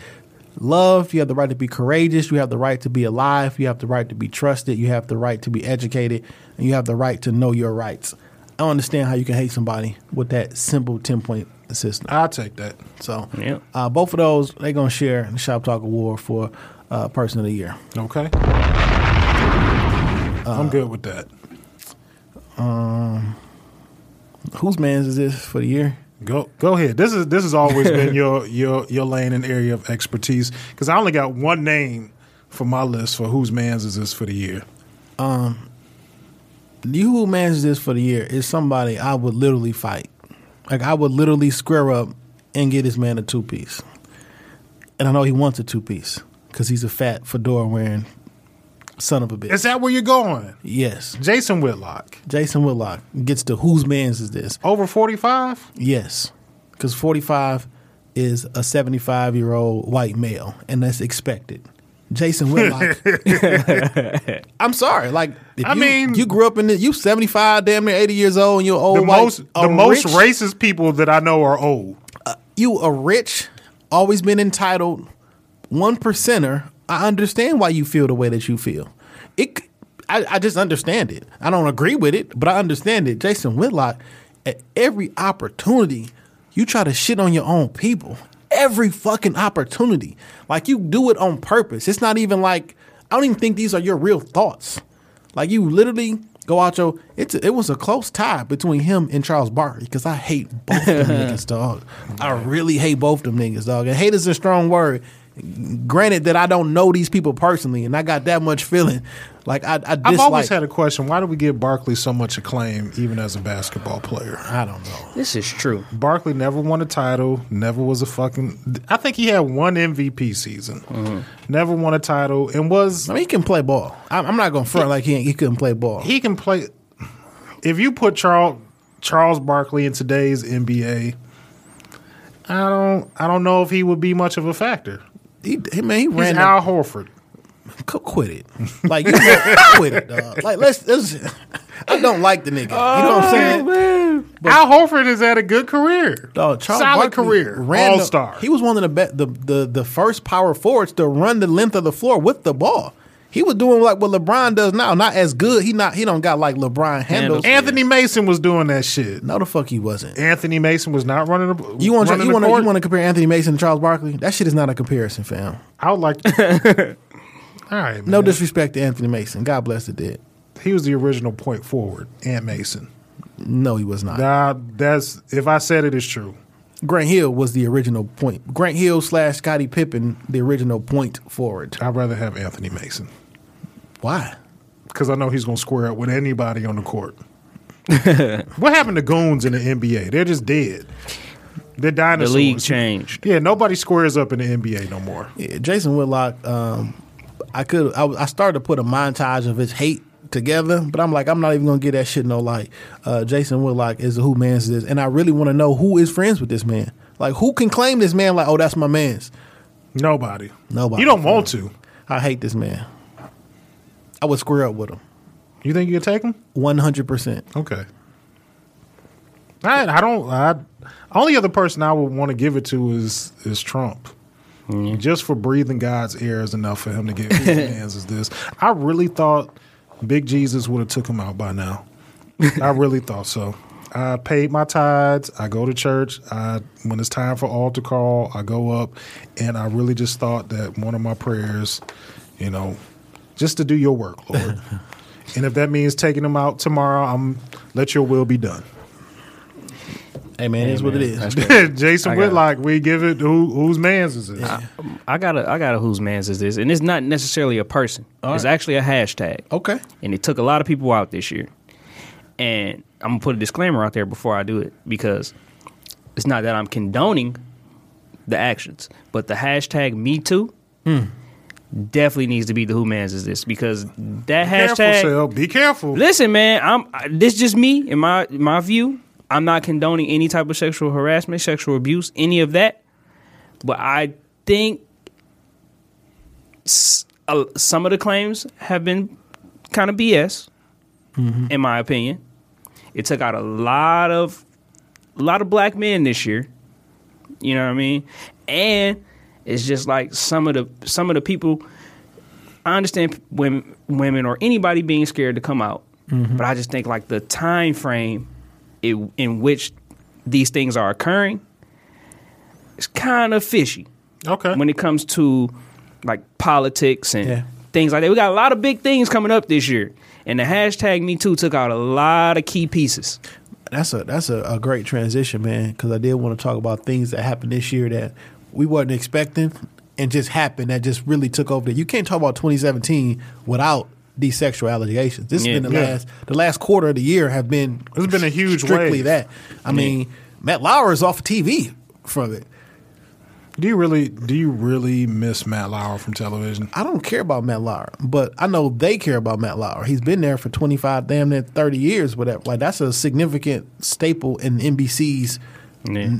loved. You have the right to be courageous. You have the right to be alive. You have the right to be trusted. You have the right to be educated, and you have the right to know your rights. I don't understand how you can hate somebody with that simple ten point system. I'll take that. So Yep. uh, both of those they're gonna share the Shop Talk Award for uh, Person of the Year. Okay. I'm good with that. Whose man's is this for the year? Go go ahead. This is this has always been your your your lane and area of expertise because I only got one name for my list for whose man's is this for the year. You who man's is this for the year is somebody I would literally fight. Like I would literally square up and get this man a two piece. And I know he wants a two piece because he's a fat fedora wearing son of a bitch. Is that where you're going? yes, Jason Whitlock Jason Whitlock gets to whose man's is this? over 45. Yes, because 45 is a 75 year old white male, and that's expected. Jason Whitlock. I'm sorry. Like, if I you, mean- you grew up in the, you 75, damn near 80 years old, and you're old The white, most the most rich- racist people that I know are old. Uh, you a rich, always been entitled, one percenter. I understand why you feel the way that you feel. It, I, I just understand it. I don't agree with it, but I understand it. Jason Whitlock, at every opportunity, you try to shit on your own people. Every fucking opportunity, like you do it on purpose. It's not even like I don't even think these are your real thoughts. Like you literally go out your. It's it was a close tie between him and Charles Barkley because I hate both them niggas, dog. I really hate both of them niggas, dog. And hate is a strong word. Granted that I don't know these people personally, and I got that much feeling. Like I, I dislike. I've always had a question: Why do we give Barkley so much acclaim, even as a basketball player? I don't know. This is true. Barkley never won a title. Never was a fucking. I think he had one MVP season. Mm-hmm. Never won a title, and was I mean, he can play ball. I'm, I'm not gonna front like he he couldn't play ball. he can play. If you put Charles Charles Barkley in today's NBA, I don't I don't know if he would be much of a factor. He, he man, he He's ran. Al Horford. qu- quit it. Like you quit it, dog. Like let's let's I don't like the nigga. You know what I'm oh, saying? Al Horford has had a good career. Dog, Charles Solid Barkley career. ran the- All-star. He was one of the, be- the the the first power forwards to run the length of the floor with the ball. He was doing like what LeBron does now. Not as good. He not he don't got like LeBron handles. Handles. Anthony Mason was doing that shit. No, the fuck he wasn't. Anthony Mason was not running the You want running you the want court. you want to compare Anthony Mason to Charles Barkley? That shit is not a comparison, fam. I would like. All right, man. No disrespect to Anthony Mason. God bless the dead. He was the original point forward, Ant Mason. No, he was not. Nah, that's if I said it, it's true. Grant Hill was the original point. Grant Hill slash Scottie Pippen, the original point forward. I'd rather have Anthony Mason Why? because I know he's going to square up with anybody on the court. what happened to goons in the NBA? They're just dead. They're dinosaurs. The dinosaurs. league changed. Yeah, nobody squares up in the NBA no more. Yeah, Jason Whitlock. Um, I could. I, I started to put a montage of his hate together, but I'm like, I'm not even gonna get that shit no like. Uh, Jason Whitlock is who man's this, and I really want to know who is friends with this man. Like, who can claim this man? Like, oh, that's my man's. Nobody. Nobody. You don't want to. I hate this man. I would square up with him. You think you could take him? One hundred percent. Okay. I I don't. I only other person I would want to give it to is is Trump. Mm-hmm. Just for breathing God's air is enough for him to get his hands as this. I really thought Big Jesus would have took him out by now. I really thought so. I paid my tithes. I go to church. I when it's time for altar call, I go up, and I really just thought that one of my prayers, you know, just to do your work, Lord. and if that means taking them out tomorrow, I'm let your will be done. Hey man, it is what it is. Jason I got it. Whitlock, we give it who, whose man's is this? I got a I got a whose man's is this, and it's not necessarily a person. it's right. actually a hashtag. Okay. and it took a lot of people out this year. And I'm gonna put a disclaimer out there before I do it because it's not that I'm condoning the actions, but the hashtag Me Too hmm. Definitely needs to be the Who Mans is this because that careful, hashtag. Shell. Be careful. Listen, man, I'm I- this just me in my my view. I'm not condoning any type of sexual harassment, sexual abuse, any of that. But I think s- uh, some of the claims have been kind of BS, in my opinion. It took out a lot of a lot of black men this year. You know what I mean? And it's just like some of the some of the people. I understand women, women or anybody being scared to come out, mm-hmm. but I just think like the time frame in, in which these things are occurring is kind of fishy Okay. when it comes to like politics and Yeah. things like that. We got a lot of big things coming up this year, and the hashtag Me Too took out a lot of key pieces. That's a that's a, a great transition, man. Because I did want to talk about things that happened this year that we weren't expecting and just happened that just really took over. The, you can't talk about 2017 without these sexual allegations. This Yeah. has been the Yeah. last the last quarter of the year have been It's been a huge strictly wave. that. I mean, Matt Lauer is off of TV from it. do you really do you really miss Matt Lauer from television? I don't care about Matt Lauer, but I know they care about Matt Lauer. He's been there for 25, damn near 30 years, whatever. Like that's a significant staple in NBC's Yeah.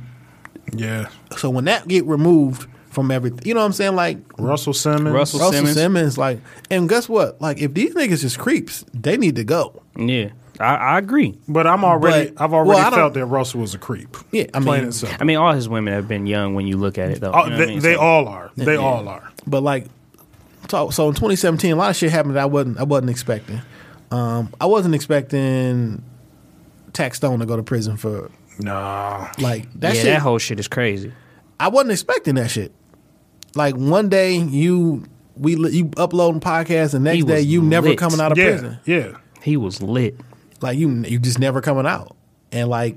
Yeah. So when that get removed from everything, you know what I'm saying? Like Russell Simmons. Russell Russell Simmons. Simmons. like, and guess what? Like, if these niggas is creeps, they need to go. Yeah, I, I agree. But I'm already But- I've already well, felt that Russell was a creep. Yeah, I Plain mean- and simple. I mean, all his women have been young when you look at it, though. Oh, You know what they I mean? they So- all are. They all are. But like, so, so in 2017, a lot of shit happened that I wasn't I wasn't expecting. Um, I wasn't expecting Taxstone to go to prison for Nah. like that yeah, shit. that whole shit is crazy. I wasn't expecting that shit. Like one day you we you uploading podcasts, and next day was you never coming out of Yeah. prison. Yeah. He was lit. like you you just never coming out and like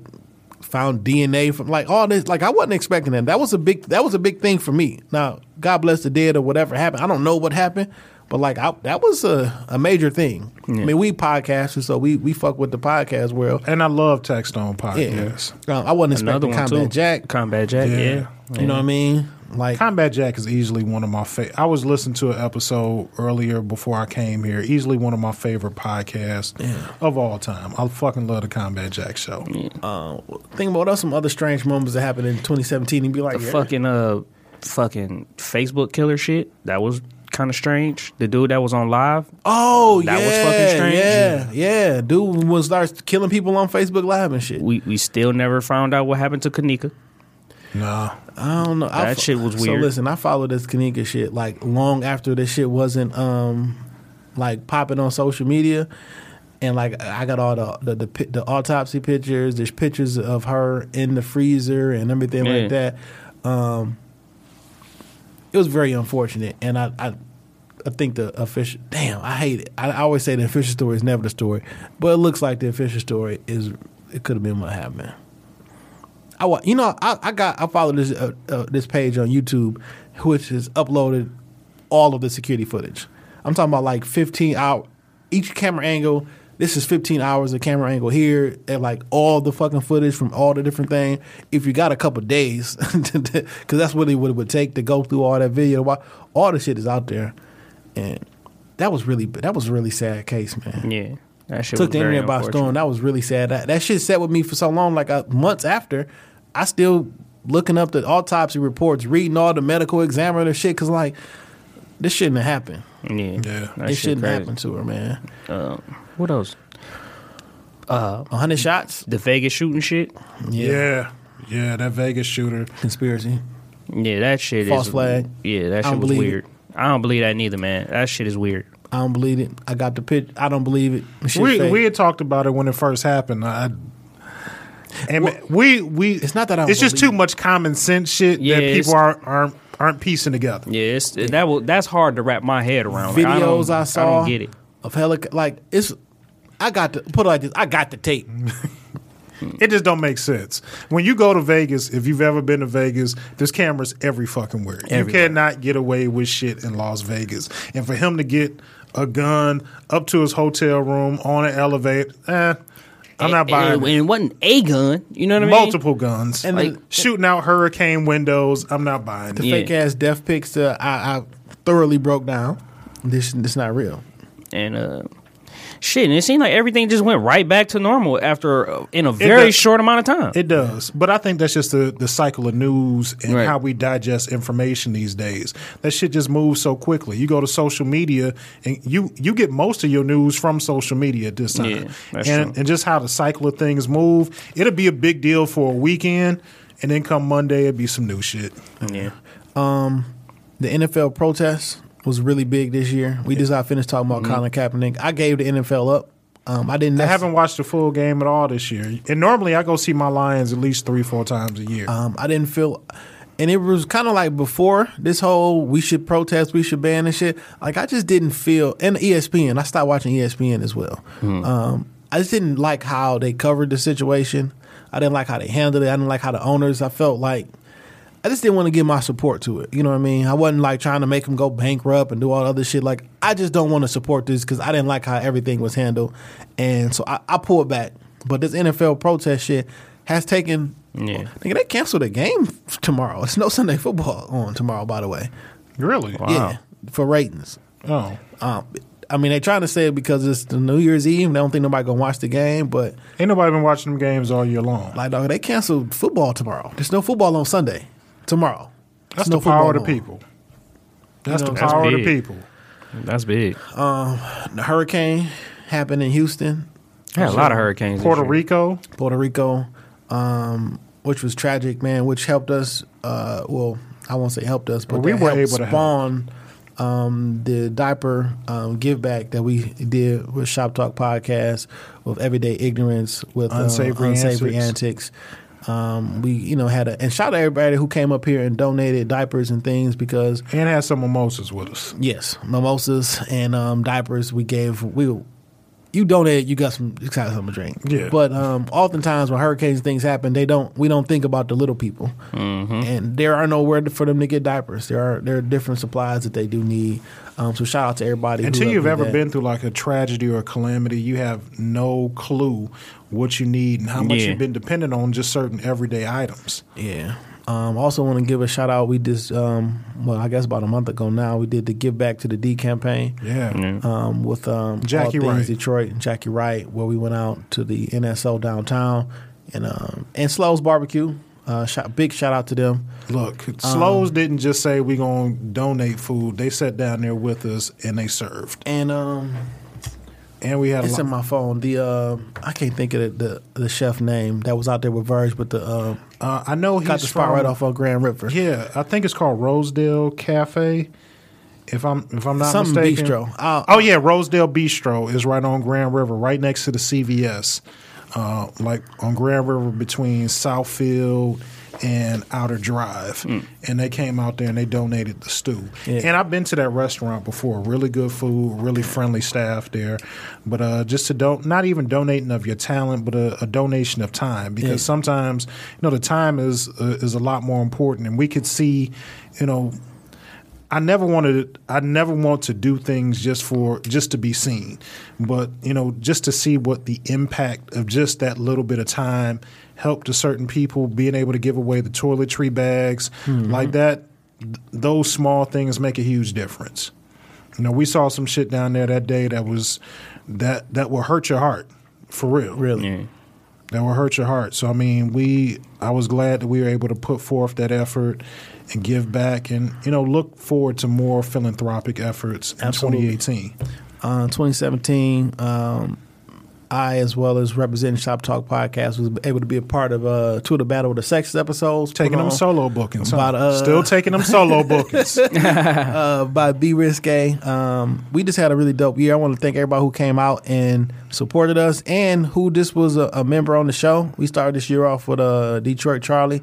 found DNA from like all this like I wasn't expecting that that was a big that was a big thing for me now God bless the dead or whatever happened I don't know what happened but like I, that was a, a major thing I mean we podcasters so we we fuck with the podcast world And I love Taxstone yeah podcasts. Uh, I wasn't Another expecting one Combat too. Jack Combat Jack. Yeah. Yeah. you know what I mean like Combat Jack is easily one of my favorite. I was listening to an episode earlier before I came here. Easily one of my favorite podcasts of all time. I fucking love the Combat Jack show. uh, think about us some other strange moments that happened in 2017 and be like The yeah. fucking uh, fucking Facebook killer shit. That was kind of strange. The dude that was on live. Oh That yeah, was fucking strange. Yeah, yeah. Dude was starts killing people on Facebook Live and shit. We we still never found out what happened to Kenneka. No, I don't know. That fo- shit was weird. So listen, I followed this Kenneka shit like long after this shit wasn't um like popping on social media. And like I got all the the, the the autopsy pictures. There's pictures of her in the freezer and everything like that. Um, it was very unfortunate, and I, I I think the official. Damn, I hate it. I, I always say the official story is never the story, but it looks like the official story is. It could have been what happened. I you know I, I got I followed this uh, uh, this page on YouTube, which has uploaded all of the security footage. I'm talking about like 15 out each camera angle. This is 15 hours of camera angle here, and like all the fucking footage from all the different things. If you got a couple days, because that's really what it would take to go through all that video. All the shit is out there, and that was really that was a really sad case, man Yeah, that shit took the internet by storm. That was really sad. That, that shit sat with me for so long, like uh, months after. I still looking up the autopsy reports, reading all the medical examiner shit, because like this shouldn't have happened. Yeah, Yeah. it shouldn't crazy. happen to her, man. What else? A hundred shots, The Vegas shooting shit. Yeah. yeah. that Vegas shooter. conspiracy. Yeah, that shit False is flag. Yeah, that shit was believe weird. I don't believe that neither, man. That shit is weird. I don't believe it. I got the pitch. I don't believe it. We fake. we had talked about it when it first happened. I, and Well, we we it's not that I don't It's just too it. much common sense shit Yeah, that people aren't aren't aren't piecing together. Yeah, it's that will that's hard to wrap my head around. Like, I videos don't- I, saw I don't get it. Of helic like it's. I got to put it like this. I got the tape. It just don't make sense. When you go to Vegas, if you've ever been to Vegas, there's cameras every fucking where. You cannot get away with shit in Las Vegas. And for him to get a gun up to his hotel room on an elevator, eh, I'm not buying And, it. and it wasn't a gun. You know what I mean? Multiple guns. And like the- shooting out hurricane windows, I'm not buying The it. Yeah. fake ass death pics that I, I thoroughly broke down. This this not real. And uh, shit, and it seemed like everything just went right back to normal after uh, in a very does. short amount of time. It does, but I think that's just the, the cycle of news and Right. how we digest information these days. That shit just moves so quickly. You go to social media and you you get most of your news from social media at this time, Yeah, that's and true. and just how the cycle of things move. It'll be a big deal for a weekend, and then come Monday, it'll be some new shit. yeah. The NFL protest was really big this year. We just got finished talking about Colin Kaepernick. I gave the NFL up. Um, I didn't. I haven't watched the full game at all this year, and normally I go see my Lions at least three four times a year. Um, I didn't feel, and it was kind of like before this whole we should protest, we should ban and shit. Like I just didn't feel, and ESPN. I stopped watching ESPN as well. Um, I just didn't like how they covered the situation. I didn't like how they handled it. I didn't like how the owners. I felt like I just didn't want to give my support to it. You know what I mean? I wasn't like trying to make them go bankrupt and do all the other shit. Like I just don't want to support this because I didn't like how everything was handled, and so I, I pulled back. But this NFL protest shit has taken. Yeah. Nigga, they canceled the game tomorrow. It's no Sunday football on tomorrow, by the way. really? Yeah, for ratings. Oh, Um, I mean, they're trying to say it because it's the New Year's Eve. They don't think nobody gonna watch the game, but ain't nobody been watching them games all year long. like, dog, they canceled football tomorrow. There's no football on Sunday. Tomorrow. That's no the power of the people. That's You know, the that's power of the people. That's big. The hurricane happened in Houston, Yeah, a lot of hurricanes. this Puerto year. Rico. Puerto Rico, um, which was tragic, man. Which helped us. Uh, well, I won't say helped us, but Well, we that were able to help. spawn um, the diaper um, give back that we did with Shop Talk podcast with Everyday Ignorance with uh, Unsavory unsavory Antics. antics. Um, we you know had a and shout out everybody who came up here and donated diapers and things because and had some mimosas with us. Yes, mimosas and um, diapers. We gave we. You donated, you got some, you got something to drink. Yeah. But um, oftentimes when hurricanes things happen, they don't. We don't think about the little people, Mm-hmm. and there are nowhere for them to get diapers. There are there are different supplies that they do need. Um, so shout out to everybody. Until helped you've ever that. been through like a tragedy or a calamity, you have no clue what you need and how much Yeah. you've been dependent on just certain everyday items. Yeah. Um, also want to give a shout out. We just, um, well, I guess about a month ago now, we did the Give Back to the D campaign. Yeah. um, with um, Jackie all things Wright. Detroit and Jackie Wright, where we went out to the NSO downtown and um, and Slow's Barbecue. Uh, shout, big shout out to them. Look, Um, didn't just say we're gonna donate food. They sat down there with us and they served, And um, and we had a it's in my phone. The uh, I can't think of the, the the chef name that was out there with Verge, but the uh, Uh, I know he's got the spot from- right off of Grand River. Yeah, I think it's called Rosedale Cafe. If I'm if I'm not Something mistaken. Bistro. I'll- oh yeah, Rosedale Bistro is right on Grand River, right next to the CVS, uh, like on Grand River between Southfield and Outer Drive. And they came out there and they donated the stew. Yeah. And I've been to that restaurant before. Really good food, really friendly staff there. But uh, just to don't not even donating of your talent, but a, a donation of time because Yeah. sometimes you know the time is uh, is a lot more important, and we could see, you know. I never wanted. I never want to do things just for just to be seen, but you know, just to see what the impact of just that little bit of time helped to certain people being able to give away the toiletry bags hmm. like that. th- Those small things make a huge difference. You know, we saw some shit down there that day that was that that will hurt your heart for real Really, Yeah. that will hurt your heart. So I mean, we I was glad that we were able to put forth that effort and give back, and you know, look forward to more philanthropic efforts in Absolutely. 2018. uh, 2017. Um, I, as well as representing Shop Talk podcast, was able to be a part of uh, two of the Battle of the Sexes episodes. Taking them solo bookings? About, uh, still taking them solo bookings. uh, by B Risque. Um, we just had a really dope year. I want to thank everybody who came out and supported us, and who just was a, a member on the show. We started this year off with uh, Detroit Charlie,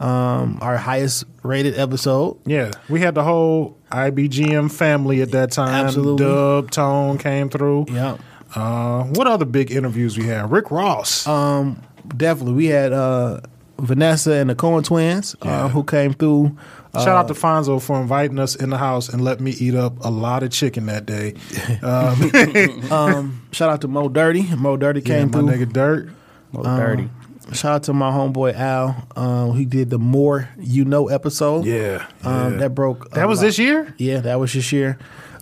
um, our highest rated episode. yeah, we had the whole IBGM family at that time. Absolutely. Dub Tone came through. Yeah. Uh, what other big interviews we had? Rick Ross. Um, definitely. We had uh, Vanessa and the Cohen twins Yeah. uh, who came through. Shout out to Fonzo for inviting us in the house and let me eat up a lot of chicken that day. Um, Um, shout out to Mo Dirty. Mo Dirty yeah, came my through. nigga Dirt. Mo Um, dirty. Shout out to my homeboy Al. Um, he did the More You Know episode. Yeah, Um, yeah. That broke. That was lot. this year? Yeah, that was this year.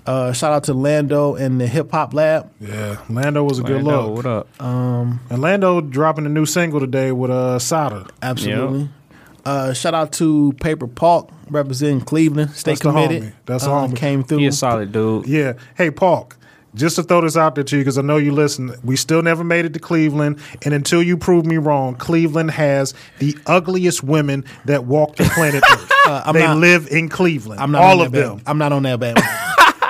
Uh, shout out to Lando and the Hip Hop Lab. Yeah, Lando was a good look. what up? Um, And Lando dropping a new single today with uh, Sada. Absolutely. Uh, shout out to Paper Park representing Cleveland. Stay That's the committed. homie. That's the uh, homie. Came through. He a solid dude. Yeah. Hey, Paul. Just to throw this out there to you because I know you listen. We still never made it to Cleveland, and until you prove me wrong, Cleveland has the ugliest women that walk the planet Earth. I'm they not- live in Cleveland. I'm not all of them. I'm not on that band.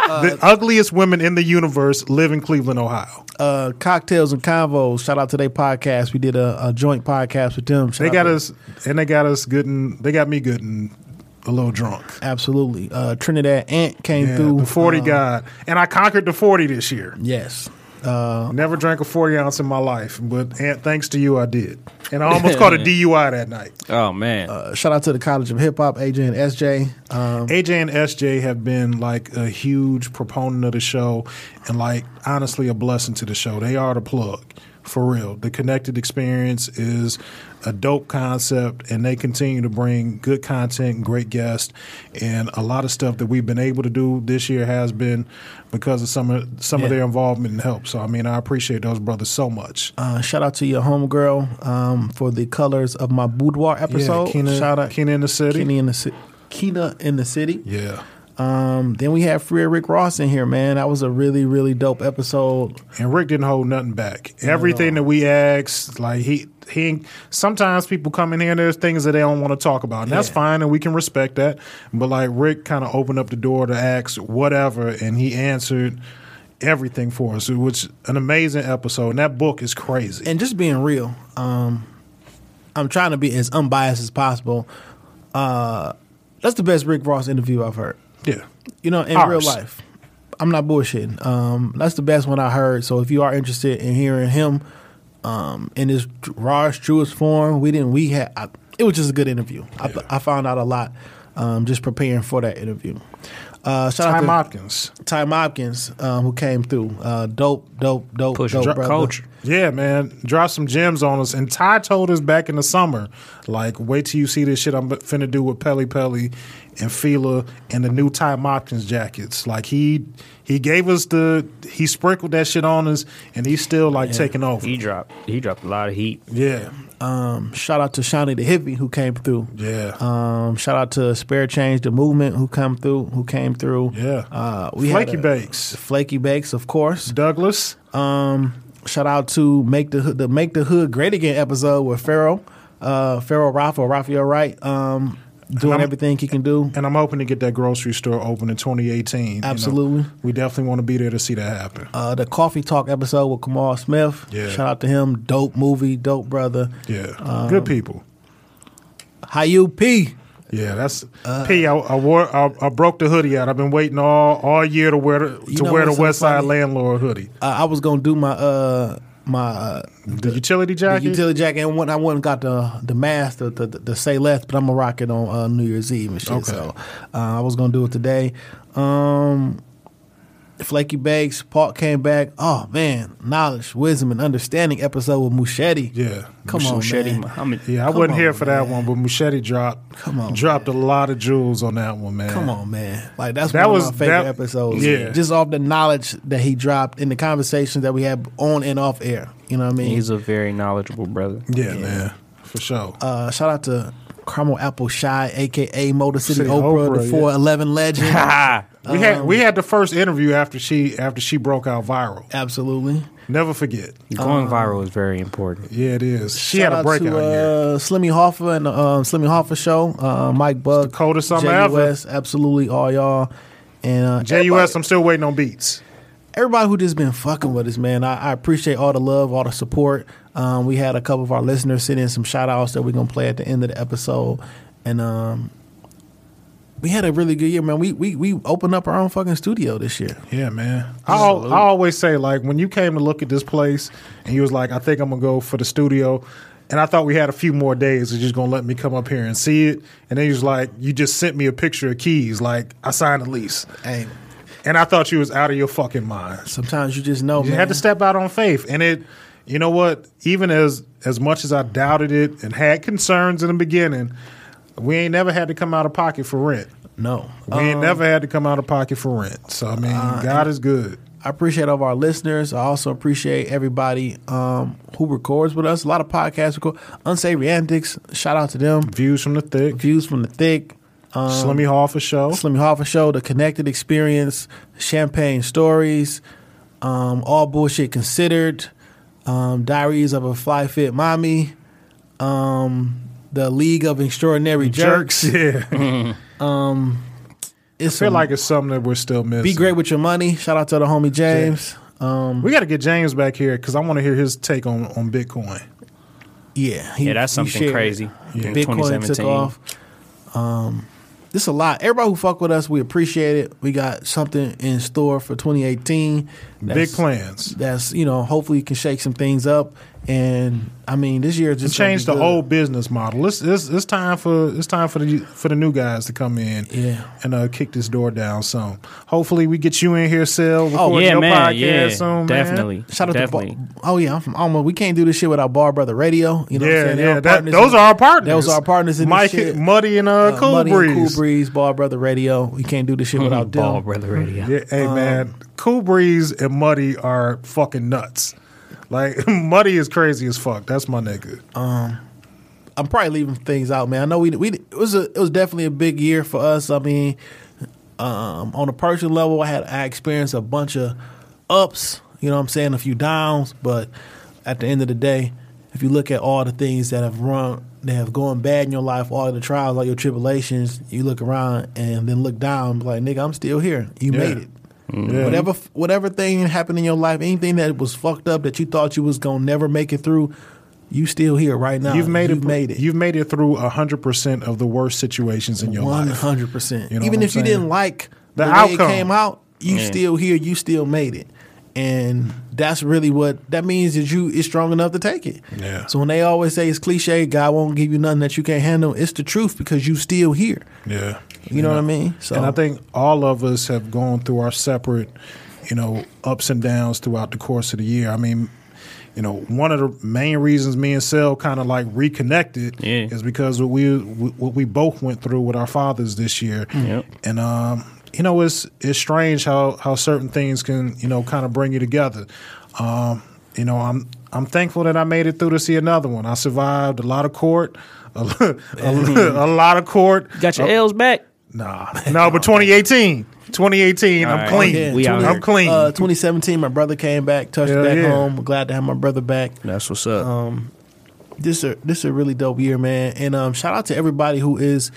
the ugliest women in the universe live in Cleveland, Ohio. uh, cocktails and convos. Shout out to their podcast. We did a, a joint podcast with them. Shout They got us, and they got us good and they got me good and a little drunk. absolutely. Uh, Trinidad Ant came Yeah, through. the forty Uh, god, and I conquered the forty this year. Yes. Uh, Never drank a forty ounce in my life, but and thanks to you, I did, and I almost caught a DUI that night. Oh man. uh, shout out to the College of Hip Hop, AJ and SJ. Um, AJ and SJ have been like a huge proponent of the show, and like honestly a blessing to the show. They are the plug for real. The connected experience is a dope concept, and they continue to bring good content and great guests. And a lot of stuff that we've been able to do this year has been because of some of some of their involvement and help. So I mean, I appreciate those brothers so much. uh, shout out to your homegirl um, for the colors of my boudoir episode. yeah, Keena, shout out Keena in the city. Kenny in the city. Keena in the city. Yeah. Um, then we had Free Rick Ross in here, man. That was a really, really dope episode. And Rick didn't hold nothing back. Everything that we asked, like he he. Sometimes people come in here and there's things that they don't want to talk about, and that's fine, and we can respect that. But like Rick kind of opened up the door to ask whatever, and he answered everything for us, which an amazing episode. And that book is crazy. and just being real, um, I'm trying to be as unbiased as possible. Uh, that's the best Rick Ross interview I've heard. Yeah, You know, in Ours. real life. I'm not bullshitting. Um, that's the best one I heard. So if you are interested in hearing him um, in his rawest, truest form, we didn't. We had. I, it was just a good interview. I, I found out a lot um, just preparing for that interview. Uh, shout Time out Hopkins. to Ty Hopkins um, who came through. Uh, dope, dope, dope, Push dope brother. culture. Yeah, man, drop some gems on us. And Ty told us back in the summer, like, wait till you see this shit I'm finna do with Pelle Pelle and Fila and the new Ty Hopkins jackets. Like he he gave us the he sprinkled that shit on us, and he's still like taking over. He dropped he dropped a lot of heat. yeah, Um, shout out to Shawnee the hippie who came through. yeah, Um, shout out to Spare Change the movement who come through, who came through. yeah. Uh, we Flaky had a- Bakes, Flaky Bakes, of course. Douglas. Um, shout out to make the the make the hood great again episode with Pharaoh, uh, Pharaoh Raphael, Raphael Wright, um, doing everything he can do. And I'm hoping to get that grocery store open in 2018. you know. Absolutely. we definitely want to be there to see that happen. Uh, the Coffee Talk episode with Kamal Smith. Yeah. Shout out to him. Dope movie, dope brother. Yeah, Um, good people. How you P? Yeah, that's Uh, P. I, I wore I, I broke the hoodie out. I've been waiting all all year to wear the, to wear the West Side funny? landlord hoodie. Uh, I was gonna do my uh my uh, The utility the jacket. utility jacket and when I went and got the the mask the the, the say less, but I'm gonna rock it on uh, New Year's Eve and shit. Okay. So uh, I was gonna do it today. Um, Flaky Bakes, Park came back. Oh man, knowledge, wisdom, and understanding episode with Machete. yeah, Come on, Machete man. Muhammad. yeah. I Come wasn't on, here for that one, but Machete dropped. Come on, dropped a lot of jewels on that one, man. Come on, man. Like that's That one was- of my favorite that- episodes. yeah. Just off the knowledge that he dropped in the conversations that we had on and off air. You know what I mean? He's a very knowledgeable brother. Yeah, man, for sure. uh, shout out to Caramel Apple Shy, aka Motor City, City Oprah, Oprah, the yeah. 411 legend. we had um, we had the first interview after she after she broke out viral. Absolutely. Never forget. Going viral is very important. Yeah, it is. She Shout had a out breakout to, year. uh, Slimmy Hoffa and the um, Slimmy Hoffa show. Uh, Mike Buck, the coldest summer ever. JUS, absolutely all y'all. And uh, JUS, I'm still waiting on beats. everybody who just been fucking with us, man. I, I appreciate all the love, all the support. Um, we had a couple of our listeners send in some shout outs that we're gonna play at the end of the episode. And um, we had a really good year, man. We we we opened up our own fucking studio this year. Yeah, man. I, al- I always say like when you came to look at this place and you was like, I think I'm gonna go for the studio, and I thought we had a few more days. You're just gonna let me come up here and see it, and then you was like, you just sent me a picture of keys, like I signed a lease, Hey, and I thought you was out of your fucking mind. sometimes you just know, You man. had to step out on faith, and it. You know what? Even as as much as I doubted it and had concerns in the beginning, we ain't never had to come out of pocket for rent. no, We ain't never had to come out of pocket for rent. So I mean, God is good. I appreciate all of our listeners. I also appreciate everybody um, who records with us. A lot of podcasts record. Unsavory Antics. Shout out to them. Views from the thick. Views from the thick. Um, Slimmy Hoffa show. Slimmy Hoffa Show, The Connected Experience, Champagne Stories, um, All Bullshit Considered, um, Diaries of a Fly Fit Mommy, um, The League of Extraordinary Jerks. Yeah. It's I feel some- like it's something that we're still missing. Be Great With Your Money. Shout out to the homie James. Um, We got to get James back here because I want to hear his take on, on Bitcoin. yeah. he- Yeah, that's something crazy. it. in Bitcoin took off. Um, this a lot. Everybody who fuck with us, we appreciate it. We got something in store for 2018. Big plans. that's you know hopefully you can shake some things up and i mean this year just change the gonna good. old business model. It's, it's it's time for it's time for the for the new guys to come in Yeah. and uh, kick this door down So Hopefully we get you in here, Sil. Oh yeah, your man. podcast Yeah, soon, man. definitely. shout out definitely. to Bar- oh yeah I'm from Alma. we can't do this shit without bar brother radio you know what I'm Yeah, saying? Yeah. That, those in- are our partners. those are our partners in Mike, this shit. Muddy, and uh, Uh, Cool Muddy and Breeze. cool breeze bar brother radio we can't do this shit without them Ball brother radio. Yeah, hey Um, man, Cool Breeze and Muddy are fucking nuts. Like Muddy is crazy as fuck. That's my nigga. I'm probably leaving things out, man. I know we we it was a it was definitely a big year for us. I mean, um, on a personal level, I had I experienced a bunch of ups. You know, what I'm saying a few downs, but at the end of the day, if you look at all the things that have run that have gone bad in your life, all the trials, all your tribulations, you look around and then look down, like nigga, I'm still here. You Yeah. made it. Mm-hmm. Yeah. Whatever whatever thing happened in your life, anything that was fucked up that you thought you was gonna never make it through, you still here right now. You've made You've it. Made it. You've made it through hundred percent of the worst situations in your One life. hundred percent. Even if I'm you didn't like The the, way outcome. it came out, you Yeah. still here. You still made it, and that's really what that means. Is you is strong enough to take it. Yeah. So when they always say it's cliche, God won't give you nothing that you can't handle. It's the truth because you still here. Yeah. You know what I mean? So And I think all of us have gone through our separate, you know, ups and downs throughout the course of the year. I mean, you know, one of the main reasons me and Sel kind of like reconnected Yeah. is because what we what we both went through with our fathers this year. Yep. And um, you know, it's it's strange how how certain things can you know kind of bring you together. Um, you know, I'm I'm thankful that I made it through to see another one. I survived a lot of court, a, a, a lot of court. Got your Uh, L's back. Nah, no, but 2018, 2018, All I'm right. clean. Yeah, we out I'm clean. Uh, 2017, my brother came back, touched Hell back yeah. home. Glad to have my brother back. That's what's up. Um, this a this is a really dope year, man. And um, shout out to everybody who is.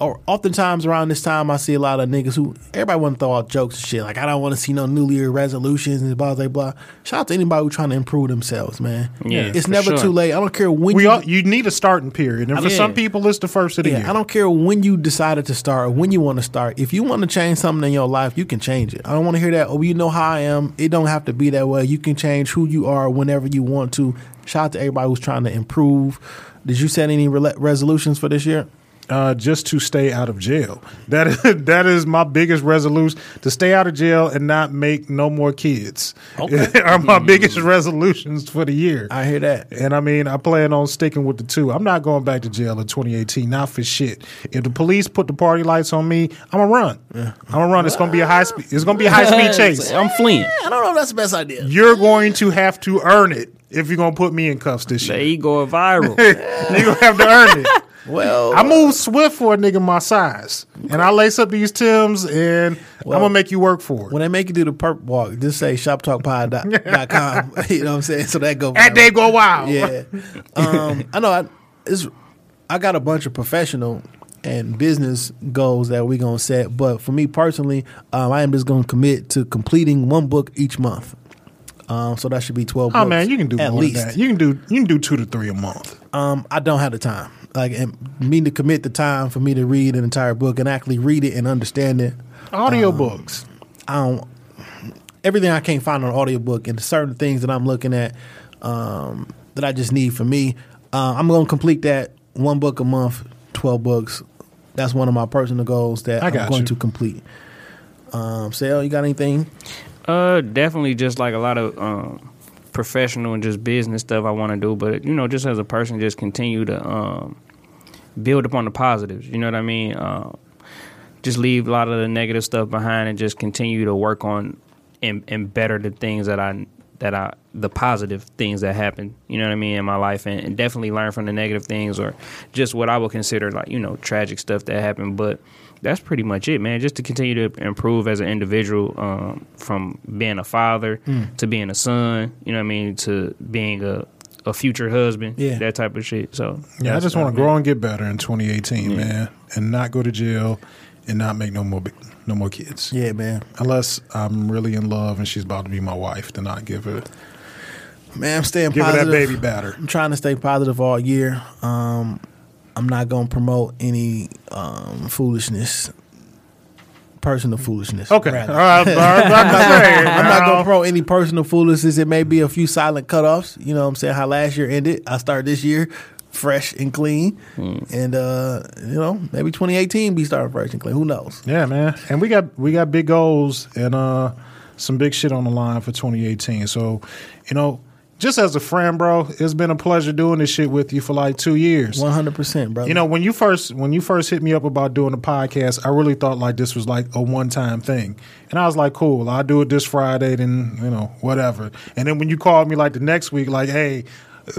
Or oftentimes around this time, I see a lot of niggas who everybody want to throw out jokes and shit. Like I don't want to see no New Year resolutions and blah blah blah. Shout out to anybody who's trying to improve themselves, man. Yeah, it's for never sure. too late. I don't care when we you, all, you need a starting period, and for Yeah. some people, it's the first of the yeah, year. I don't care when you decided to start or when you want to start. If you want to change something in your life, you can change it. I don't want to hear that. Oh, you know how I am. It don't have to be that way. You can change who you are whenever you want to. Shout out to everybody who's trying to improve. Did you set any rela- resolutions for this year? Uh, just to stay out of jail. That is that is my biggest resolution to stay out of jail and not make no more kids. Okay. are my biggest resolutions for the year. I hear that. And I mean, I plan on sticking with the two. I'm not going back to jail in 2018, not for shit. If the police put the party lights on me, I'm gonna run. I'm gonna run. It's gonna be a high speed. It's gonna be a high speed chase. I'm fleeing. I don't know if that's the best idea. You're going to have to earn it if you're gonna put me in cuffs this The year. going viral. You're gonna have to earn it. Well, I move swift for a nigga my size, and I lace up these Tims, and I'm gonna make you work for it. when they make you do the perp walk, just say shoptalkpod.com. you know what I'm saying? So that go That viral. day go wild. Yeah. Um, I know I, it's, I got a bunch of professional and business goals that we're going to set. But for me personally, um, I am just going to commit to completing one book each month. Um, so that should be 12 Oh man, you can do at more least. than that. You can do you can do two to three a month. Um, I don't have the time. Like, and me to commit the time for me to read an entire book and actually read it and understand it. Audiobooks. I don't everything I can't find on audiobook and certain things that I'm looking at um, that I just need for me. Uh, I'm going to complete that one book a month, twelve books. That's one of my personal goals that I I'm going you. to complete. Um, Sale, you got anything? Uh, definitely just like a lot of um, professional and just business stuff I want to do. But you know, just as a person, just continue to um, build upon the positives. You know what I mean? Um, just leave a lot of the negative stuff behind and just continue to work on and, and better the things that I that I the positive things that happen. You know what I mean in my life, and, and definitely learn from the negative things or just what I would consider like you know tragic stuff that happened. But that's pretty much it, man. Just to continue to improve as an individual, um, from being a father to being a son. You know what I mean to being a a future husband. Yeah. that type of shit. So Yeah, I just want to grow and get better in 2018, man, and not go to jail and not make no more no more kids. Yeah, man. Unless I'm really in love and she's about to be my wife, then I give her Man, I'm staying give her positive. that baby batter. I'm trying to stay positive all year. Um, I'm not going to promote any um, foolishness, personal foolishness. Okay, rather. all right, all right, I'm not saying, I'm not now. gonna promote any personal foolishness. It may be a few silent cutoffs. You know what I'm saying? How last year ended. I start this year fresh and clean. And uh, you know, maybe 2018 be starting fresh and clean. Who knows? Yeah, man. And we got we got big goals and uh some big shit on the line for 2018. So, you know, just as a friend, bro, it's been a pleasure doing this shit with you for like 2 years. 100%, bro. You know, when you first when you first hit me up about doing a podcast, I really thought like this was like a one time thing, and I was like, cool, I'll do it this Friday, then you know whatever. And then when you called me like the next week, like, hey,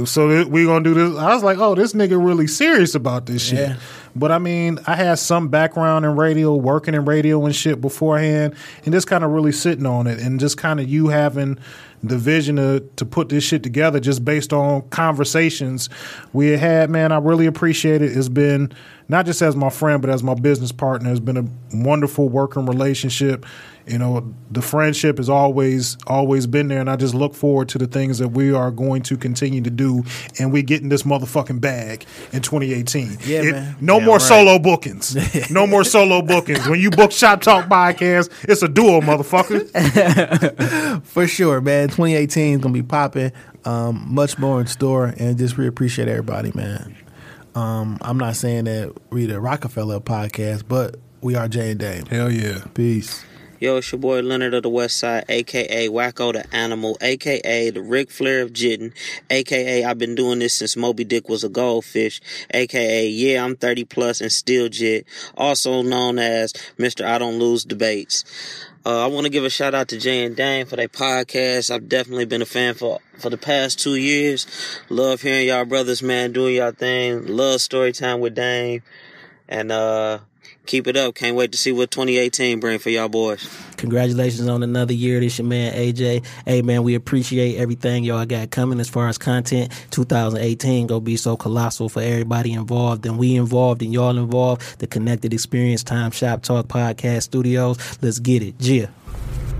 so we gonna do this, I was like, oh, this nigga really serious about this shit. Yeah. But I mean, I had some background in radio, working in radio and shit beforehand, and just kind of really sitting on it, and just kind of you having the vision to to put this shit together just based on conversations we had. Man, I really appreciate it. It's been not just as my friend, but as my business partner. It's been a wonderful working relationship. You know, the friendship has always always been there, and I just look forward to the things that we are going to continue to do, and we get in this motherfucking bag in 2018. Yeah, It- man. No more solo bookings. no more solo bookings. When you book Shop Talk podcast, it's a duo, motherfucker. For sure, man. 2018 is gonna be popping. Um, much more in store, and just really appreciate everybody, man. Um, I'm not saying that we the Roc-A-Fella podcast, but we are Jay and Dave. Hell yeah. Peace. Yo, it's your boy Leonard of the West Side, aka Wacko the Animal, aka the Ric Flair of Jitten, aka I've been doing this since Moby Dick was a goldfish, aka yeah, I'm 30 plus and still jit, also known as Mr. I Don't Lose Debates. Uh, I want to give a shout out to Jay and Dane for their podcast. I've definitely been a fan for for the past two years. Love hearing y'all brothers, man, doing y'all thing. Love story time with Dane. And uh keep it up. Can't wait to see what 2018 bring for y'all boys. Congratulations on another year. This your man AJ. Hey man, we appreciate everything y'all got coming as far as content. 2018 gonna be so colossal for everybody involved, and we involved, and y'all involved. The Connected Experience Time Shop Talk Podcast Studios. Let's get it, yeah.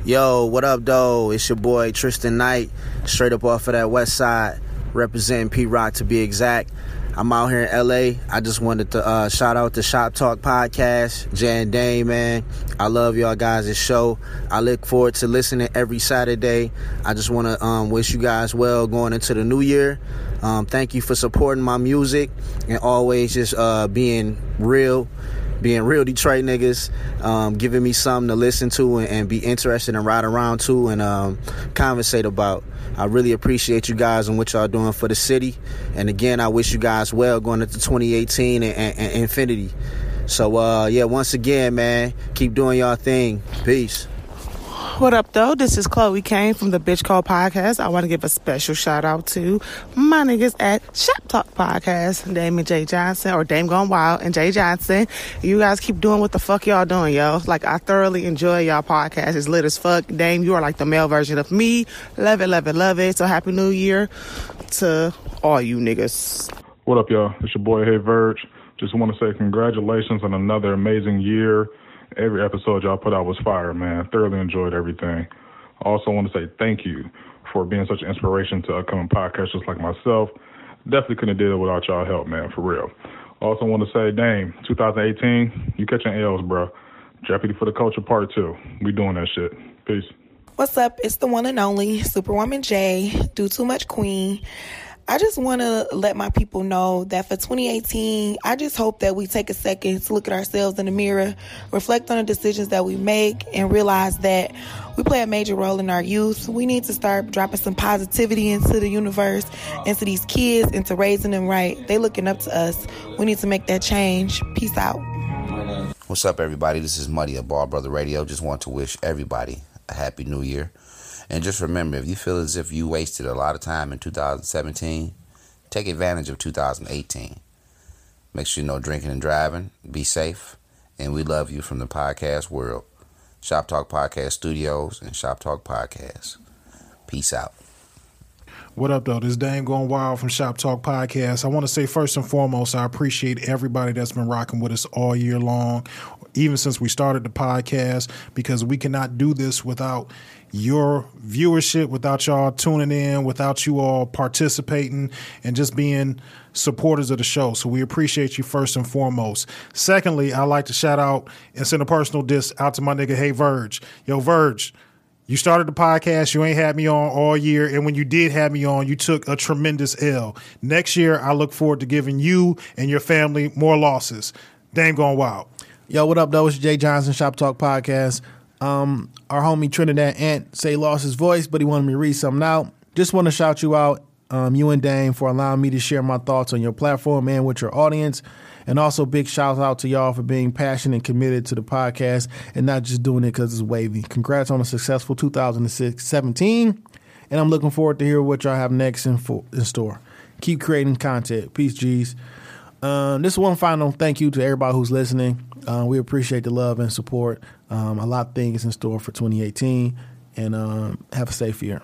Yo, what up, though? It's your boy Tristan Knight, straight up off of that West Side, representing P Rock to be exact. I'm out here in LA. I just wanted to uh, shout out the Shop Talk podcast, Jay and Dane, man. I love y'all guys' show. I look forward to listening every Saturday. I just want to um, wish you guys well going into the new year. Um, thank you for supporting my music and always just uh, being real being real Detroit niggas, um, giving me something to listen to and, and, be interested and ride around to and um, conversate about. I really appreciate you guys and what y'all doing for the city. And again, I wish you guys well going into 2018 and, and, and infinity. So uh, yeah, once again, man, keep doing y'all thing. Peace. What up, though? This is Chloe Kane from the Bitch Call Podcast. I want to give a special shout out to my niggas at Shop Talk Podcast, Dame and Jay Johnson, or Dame Gone Wild and Jay Johnson. You guys keep doing what the fuck y'all doing, yo. Like, I thoroughly enjoy y'all podcast. It's lit as fuck. Dame, you are like the male version of me. Love it, love it, love it. So, Happy New Year to all you niggas. What up, y'all? It's your boy, Hey Verge. Just want to say congratulations on another amazing year every episode y'all put out was fire, man. Thoroughly enjoyed everything. Also want to say thank you for being such an inspiration to upcoming podcasters like myself. Definitely couldn't have did it without y'all help, man, for real. Also want to say, Dame, 2018, you catching L's, bro. Jeopardy for the Culture Part 2. We doing that shit. Peace. What's up? It's the one and only Superwoman J. Do Too Much Queen. I just want to let my people know that for 2018, I just hope that we take a second to look at ourselves in the mirror, reflect on the decisions that we make, and realize that we play a major role in our youth. We need to start dropping some positivity into the universe, into these kids, into raising them right. They looking up to us. We need to make that change. Peace out. What's up, everybody? This is Muddy at Ball Brother Radio. Just want to wish everybody a happy new year. And just remember, if you feel as if you wasted a lot of time in 2017, take advantage of 2018. Make sure you know drinking and driving. Be safe. And we love you from the podcast world. Shop Talk Podcast Studios and Shop Talk Podcast. Peace out. What up, though? This Dame Going Wild from Shop Talk Podcast. I want to say first and foremost, I appreciate everybody that's been rocking with us all year long, even since we started the podcast, because we cannot do this without your viewership, without y'all tuning in, without you all participating and just being supporters of the show. So we appreciate you first and foremost. Secondly, I like to shout out and send a personal diss out to my nigga, Hey Verge. Yo, Verge. You started the podcast, you ain't had me on all year, and when you did have me on, you took a tremendous L. Next year, I look forward to giving you and your family more losses. Dame going wild. Yo, what up, though? It's Jay Johnson, Shop Talk Podcast. Um, our homie Trinidad Ant say lost his voice, but he wanted me to read something out. Just want to shout you out, um, you and Dane, for allowing me to share my thoughts on your platform and with your audience. And also, big shout out to y'all for being passionate and committed to the podcast and not just doing it because it's wavy. Congrats on a successful 2017. And I'm looking forward to hear what y'all have next in, for, in store. Keep creating content. Peace, G's. Um, this one final thank you to everybody who's listening. Uh, we appreciate the love and support. Um, a lot of things in store for 2018, and um, have a safe year.